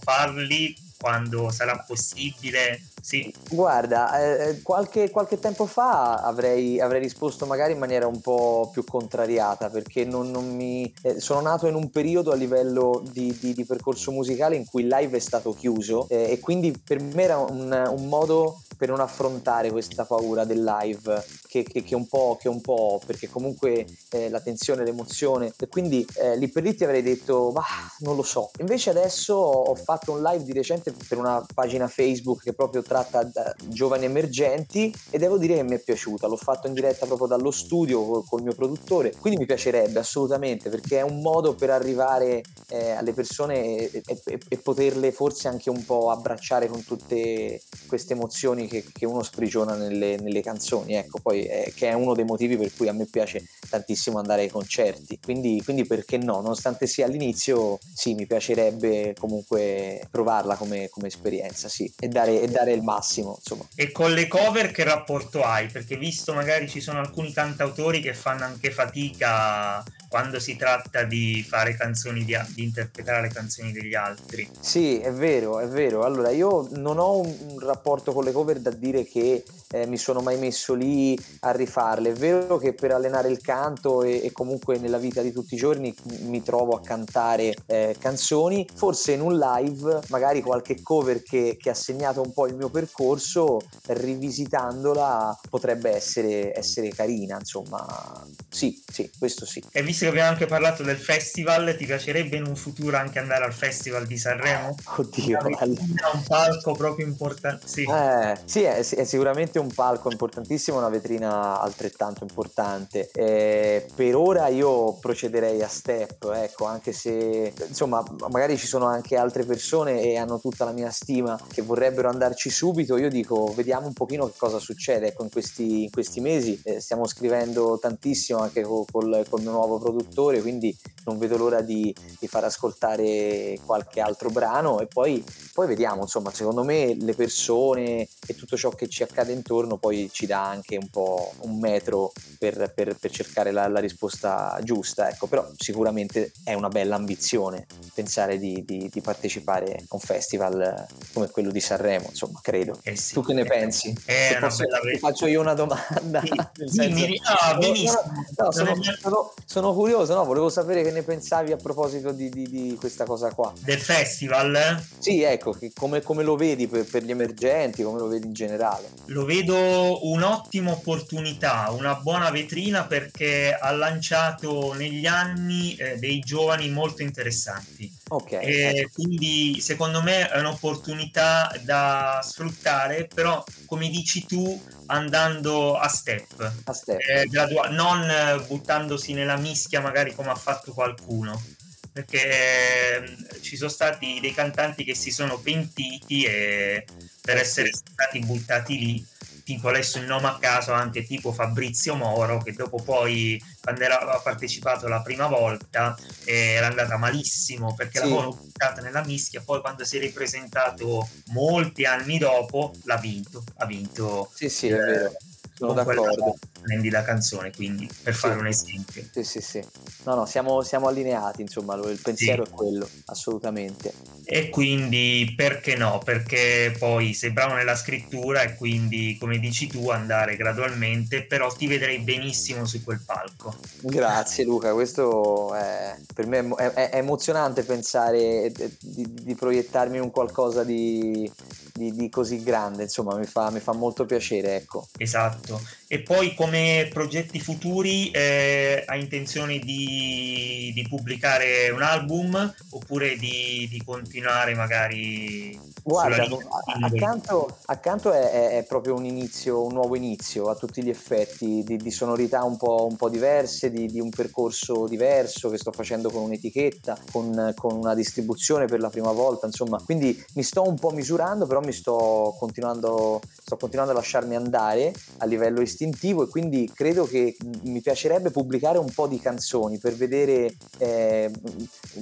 farli quando sarà possibile? Sì. Guarda, eh, qualche, qualche, tempo fa avrei, avrei, risposto magari in maniera un po' più contrariata perché non, non mi, eh, sono nato in un periodo a livello di, di, di, percorso musicale in cui il live è stato chiuso eh, e quindi per me era un, un modo per non affrontare questa paura del live che, che, che, un, po', che un po', perché comunque eh, la tensione, l'emozione e quindi eh, lì per lì ti avrei detto ma non lo so. Invece adesso ho fatto un live di recente per una pagina Facebook che proprio tratta da giovani emergenti e devo dire che mi è piaciuta. L'ho fatto in diretta proprio dallo studio col, col mio produttore quindi mi piacerebbe assolutamente perché è un modo per arrivare eh, alle persone e, e, e poterle forse anche un po' abbracciare con tutte queste emozioni che, che uno sprigiona nelle, nelle, canzoni, ecco, poi è, che è uno dei motivi per cui a me piace tantissimo andare ai concerti, quindi, quindi perché no, nonostante sia all'inizio, sì, mi piacerebbe comunque provarla come, come esperienza, sì, e dare, e dare il massimo, insomma. E con le cover che rapporto hai? Perché visto magari ci sono alcuni cantautori che fanno anche fatica quando si tratta di fare canzoni, di, di, interpretare le canzoni degli altri. Sì, è vero, è vero. Allora, io non ho un, un rapporto con le cover da dire che eh, mi sono mai messo lì a rifarle. È vero che per allenare il canto e, e comunque nella vita di tutti i giorni mi trovo a cantare eh, canzoni. Forse in un live, magari qualche cover che, che, ha segnato un po' il mio percorso, rivisitandola potrebbe essere, essere carina. Insomma, sì, sì, questo sì. E visto che abbiamo anche parlato del festival, ti piacerebbe in un futuro anche andare al festival di Sanremo? Oddio, è un palco proprio importante. Sì, eh, sì è, è, sicuramente un palco importantissimo, una vetrina altrettanto importante. Eh, per ora io procederei a step, ecco, anche se insomma magari ci sono anche altre persone e hanno tutta la mia stima che vorrebbero andarci subito. Io dico, vediamo un pochino che cosa succede. Ecco, in questi, in questi mesi eh, stiamo scrivendo tantissimo anche col, col mio nuovo produttore, quindi non vedo l'ora di, di, far ascoltare qualche altro brano e poi, poi vediamo, insomma, secondo me le persone e tutto ciò che ci accade intorno poi ci dà anche un po' un metro per, per, per cercare la, la, risposta giusta, ecco, però sicuramente è una bella ambizione pensare di, di, di partecipare a un festival come quello di Sanremo, insomma, credo. Eh sì, tu che ne eh, pensi? Una posso, ti faccio io una domanda. Sì, senso, mi... ah, benissimo. No, sono, sono, sono, curioso, no? volevo sapere che ne pensavi a proposito di, di, di questa cosa qua. Del festival? Sì, ecco, come, come lo vedi per, per, gli emergenti, come lo vedi in generale? Lo vedo un'ottima opportunità, una buona vetrina perché ha lanciato negli anni eh, dei giovani molto interessanti. Ok. E quindi secondo me è un'opportunità da sfruttare, però come dici tu, andando a step, a step. Eh, gradua- non buttandosi nella mischia magari come ha fatto qualcuno perché eh, ci sono stati dei cantanti che si sono pentiti e per essere stati buttati lì tipo adesso il nome a caso anche tipo Fabrizio Moro che dopo poi quando era, partecipato la prima volta eh, era andata malissimo perché sì. l'avevano buttata nella mischia poi quando si è ripresentato molti anni dopo l'ha vinto ha vinto sì sì è vero sono d'accordo. Splendida canzone, quindi per fare un esempio. Sì, sì, sì. No, no, siamo, siamo allineati, insomma, il pensiero sì. è quello, assolutamente. E quindi perché no? Perché poi sei bravo nella scrittura e quindi, come dici tu, andare gradualmente, però ti vedrei benissimo su quel palco. Grazie Luca, questo è, per me è, è, è emozionante pensare di, di, proiettarmi in un qualcosa di, di, di così grande, insomma, mi fa, mi fa molto piacere, ecco. Esatto Esatto. E poi come progetti futuri eh, hai intenzione di, di, pubblicare un album oppure di, di continuare magari Guarda, accanto, accanto è, è, proprio un inizio, un nuovo inizio a tutti gli effetti di, di sonorità un po', un po', diverse, di, di, un percorso diverso che sto facendo con un'etichetta, con, con, una distribuzione per la prima volta, insomma, quindi mi sto un po' misurando, però mi sto continuando, sto continuando a lasciarmi andare a livello istintivo e quindi credo che mi piacerebbe pubblicare un po' di canzoni per vedere eh,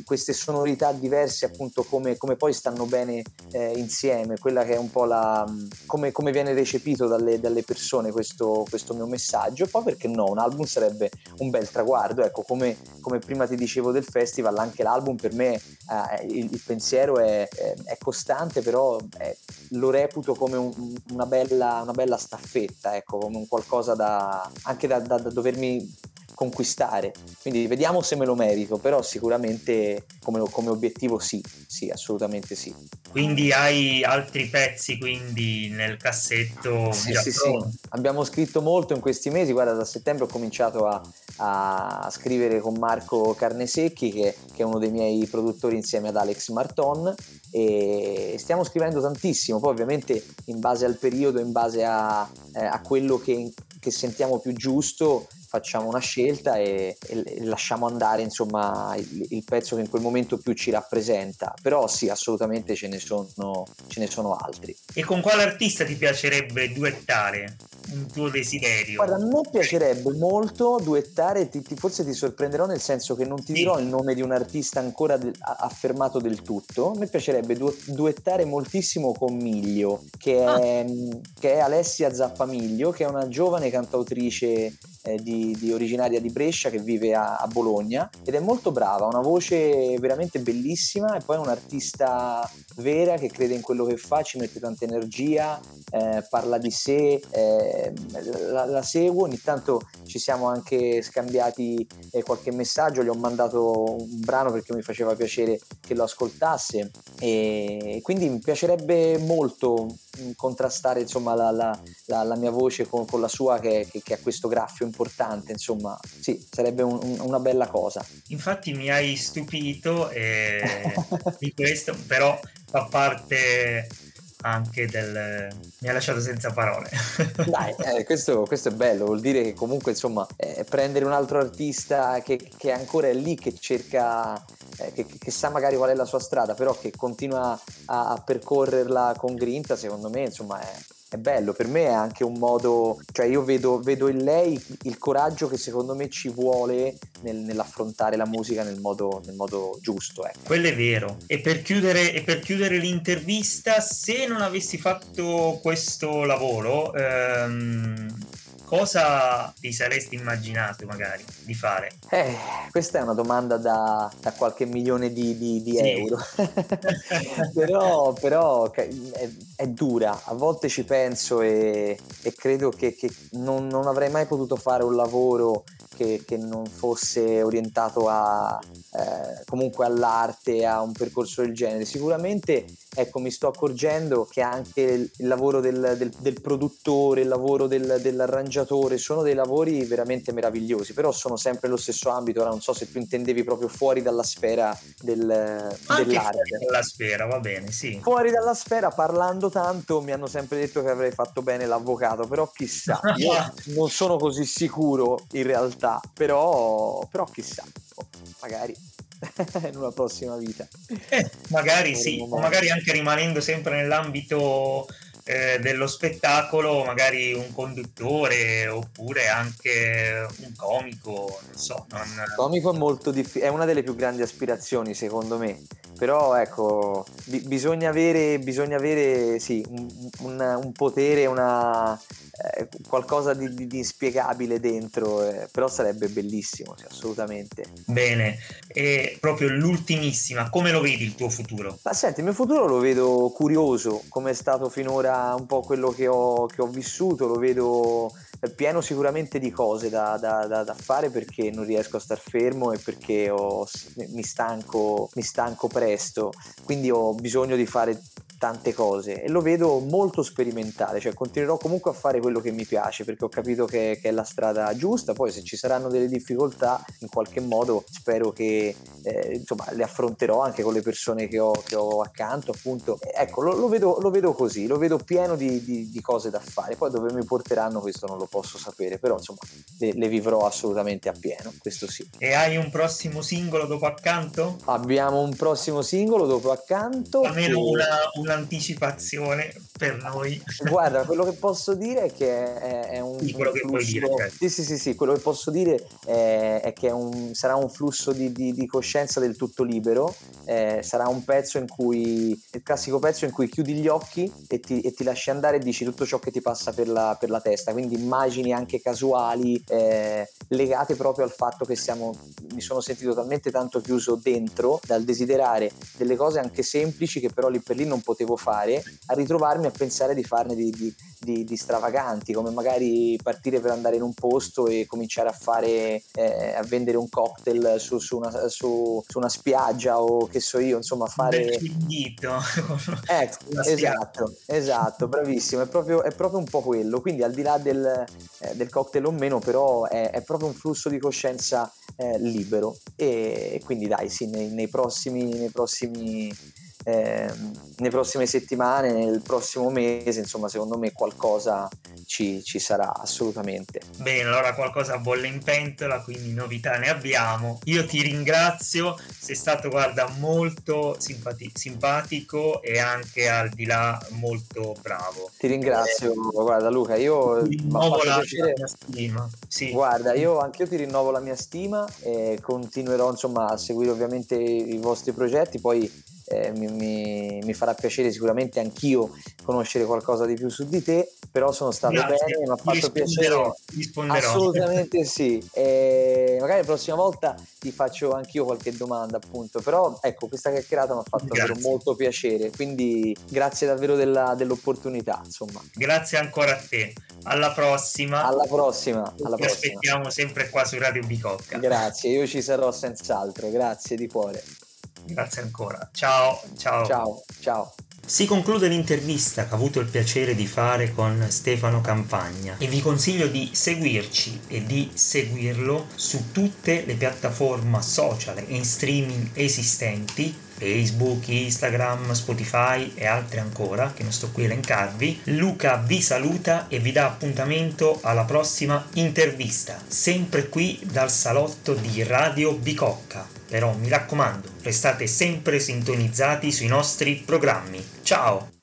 queste sonorità diverse appunto come, come poi stanno bene eh, insieme, quella che è un po' la come, come viene recepito dalle, dalle persone questo, questo, mio messaggio. Poi perché no, un album sarebbe un bel traguardo, ecco come, come prima ti dicevo del festival, anche l'album per me eh, il, il, pensiero è, è, costante, però è, lo reputo come un, una, bella, una, bella, staffetta, ecco, come un qualcosa da, anche da, da, da dovermi conquistare. Quindi vediamo se me lo merito, però sicuramente come, come obiettivo sì, sì, assolutamente sì. Quindi hai altri pezzi quindi nel cassetto? Sì, sì, sì, Abbiamo scritto molto in questi mesi, guarda da settembre ho cominciato a, a scrivere con Marco Carnesecchi che, che, è uno dei miei produttori insieme ad Alex Marton e stiamo scrivendo tantissimo, poi ovviamente in base al periodo, in base a, eh, a quello che, che sentiamo più giusto facciamo una scelta e, e lasciamo andare insomma il, il, pezzo che in quel momento più ci rappresenta. Però sì assolutamente ce ne sono, ce ne sono altri. E con quale artista ti piacerebbe duettare? Un tuo desiderio? Guarda a me piacerebbe molto duettare ti, ti, forse ti sorprenderò nel senso che non ti sì. dirò il nome di un artista ancora de, affermato del tutto. A me piacerebbe du, duettare moltissimo con Miglio che è, ah. che è Alessia Zappamiglio che è una giovane cantautrice eh, di, di, originaria di Brescia che vive a, a, Bologna ed è molto brava, ha una voce veramente bellissima e poi è un'artista vera che crede in quello che fa, ci mette tanta energia, eh, parla di sé, eh, la, la, seguo, ogni tanto ci siamo anche scambiati eh, qualche messaggio, gli ho mandato un brano perché mi faceva piacere che lo ascoltasse e quindi mi piacerebbe molto contrastare insomma la, la, la, mia voce con, con la sua che, che, che, ha questo graffio importante insomma sì sarebbe un, un, una bella cosa infatti mi hai stupito eh, di questo però fa parte anche del... mi ha lasciato senza parole. Dai, eh, questo, questo, è bello, vuol dire che comunque insomma eh, prendere un altro artista che, che ancora è lì, che cerca, eh, che, che, sa magari qual è la sua strada, però che continua a, a percorrerla con grinta, secondo me insomma è, è bello, per me è anche un modo, cioè io vedo, vedo in lei il coraggio che secondo me ci vuole nel, nell'affrontare la musica nel modo, nel modo giusto. Ecco. Quello è vero. E per, chiudere, e per chiudere l'intervista, se non avessi fatto questo lavoro, ehm, cosa ti saresti immaginato magari di fare? Eh, questa è una domanda da, da qualche milione di, di, di sì. euro, però, però è, è, dura, a volte ci penso e, e credo che, che non, non avrei mai potuto fare un lavoro che, che, non fosse orientato a, eh, comunque all'arte, a un percorso del genere. Sicuramente ecco, mi sto accorgendo che anche il, lavoro del, del, del, produttore, il lavoro del, dell'arrangiatore sono dei lavori veramente meravigliosi, però sono sempre nello stesso ambito. Ora non so se tu intendevi proprio fuori dalla sfera del, dell'arte. Fuori dalla sfera, va bene, sì. Fuori dalla sfera, parlando tanto, mi hanno sempre detto che avrei fatto bene l'avvocato, però chissà, io non sono così sicuro in realtà, però, però chissà, magari in una prossima vita. Eh, magari sì, o magari anche rimanendo sempre nell'ambito eh, dello spettacolo, magari un conduttore oppure anche un comico, non so. Non... Il comico è molto difficile, è una delle più grandi aspirazioni secondo me, però ecco, bi- bisogna avere, bisogna avere sì, un, un, un potere, una, eh, qualcosa di, di, di, inspiegabile dentro, eh, però sarebbe bellissimo, sì, assolutamente. Bene, e proprio l'ultimissima, come lo vedi il tuo futuro? Ma senti, il mio futuro lo vedo curioso, come è stato finora un po' quello che ho, che ho vissuto, lo vedo pieno sicuramente di cose da, da, da, da, fare perché non riesco a star fermo e perché ho, mi, stanco, mi stanco presto, quindi ho bisogno di fare tante cose e lo vedo molto sperimentale, cioè continuerò comunque a fare quello che mi piace perché ho capito che, che è la strada giusta, poi se ci saranno delle difficoltà in qualche modo spero che eh, insomma le affronterò anche con le persone che ho, che ho accanto appunto, ecco lo, lo, vedo, lo, vedo, così, lo vedo pieno di, di, di, cose da fare, poi dove mi porteranno questo non lo posso sapere, però insomma le, le vivrò assolutamente a pieno, questo sì. E hai un prossimo singolo dopo accanto? Abbiamo un prossimo singolo dopo accanto. Almeno che... una, una un'anticipazione per noi. Guarda, quello che posso dire è che è, è un, sì, quello un che puoi dire. Certo. Sì, sì, sì, sì, quello che posso dire è, è che un, sarà un flusso di, di, di, coscienza del tutto libero, eh, sarà un pezzo in cui, il classico pezzo in cui chiudi gli occhi e ti, e ti lasci andare e dici tutto ciò che ti passa per la, per la testa, quindi immagini anche casuali eh, legate proprio al fatto che siamo, mi sono sentito talmente tanto chiuso dentro dal desiderare delle cose anche semplici che però lì per lì non potevo fare a ritrovarmi a pensare di farne di, di, di, di stravaganti, come magari partire per andare in un posto e cominciare a fare, eh, a vendere un cocktail su, su, una, su, su, una, spiaggia o che so io, insomma fare... ecco, esatto, esatto, bravissimo, è proprio, è proprio, un po' quello, quindi al di là del, eh, del cocktail o meno, però è, è, proprio un flusso di coscienza eh, libero. E quindi dai, sì, nei, nei prossimi... Nei prossimi eh, nelle prossime settimane, nel prossimo mese, insomma, secondo me qualcosa ci, ci, sarà assolutamente. Bene, allora qualcosa bolle in pentola, quindi novità ne abbiamo. Io ti ringrazio, sei stato, guarda, molto simpati- simpatico e anche al di là molto bravo. Ti ringrazio, eh, guarda Luca, io rinnovo la, piacere... mia stima. Sì. Guarda, io anche io ti rinnovo la mia stima e continuerò insomma a seguire ovviamente i vostri progetti, poi eh, mi, mi, mi, farà piacere sicuramente anch'io conoscere qualcosa di più su di te, però sono stato Grazie. bene, mi ha fatto piacere. Risponderò. Assolutamente sì. E magari la prossima volta ti faccio anch'io qualche domanda, appunto. Però ecco, questa chiacchierata mi ha fatto davvero molto piacere. Quindi grazie davvero della, dell'opportunità. Insomma. Grazie ancora a te. Alla prossima. Alla prossima. Alla Ti prossima. aspettiamo sempre qua su Radio Bicocca. Grazie, io ci sarò senz'altro. Grazie di cuore. Grazie ancora. Ciao, ciao. Ciao, ciao. Si conclude l'intervista che ho avuto il piacere di fare con Stefano Campagna e vi consiglio di seguirci e di seguirlo su tutte le piattaforme social e in streaming esistenti Facebook, Instagram, Spotify e altre ancora che non sto qui a elencarvi. Luca vi saluta e vi dà appuntamento alla prossima intervista, sempre qui dal salotto di Radio Bicocca. Però mi raccomando, restate sempre sintonizzati sui nostri programmi. Ciao!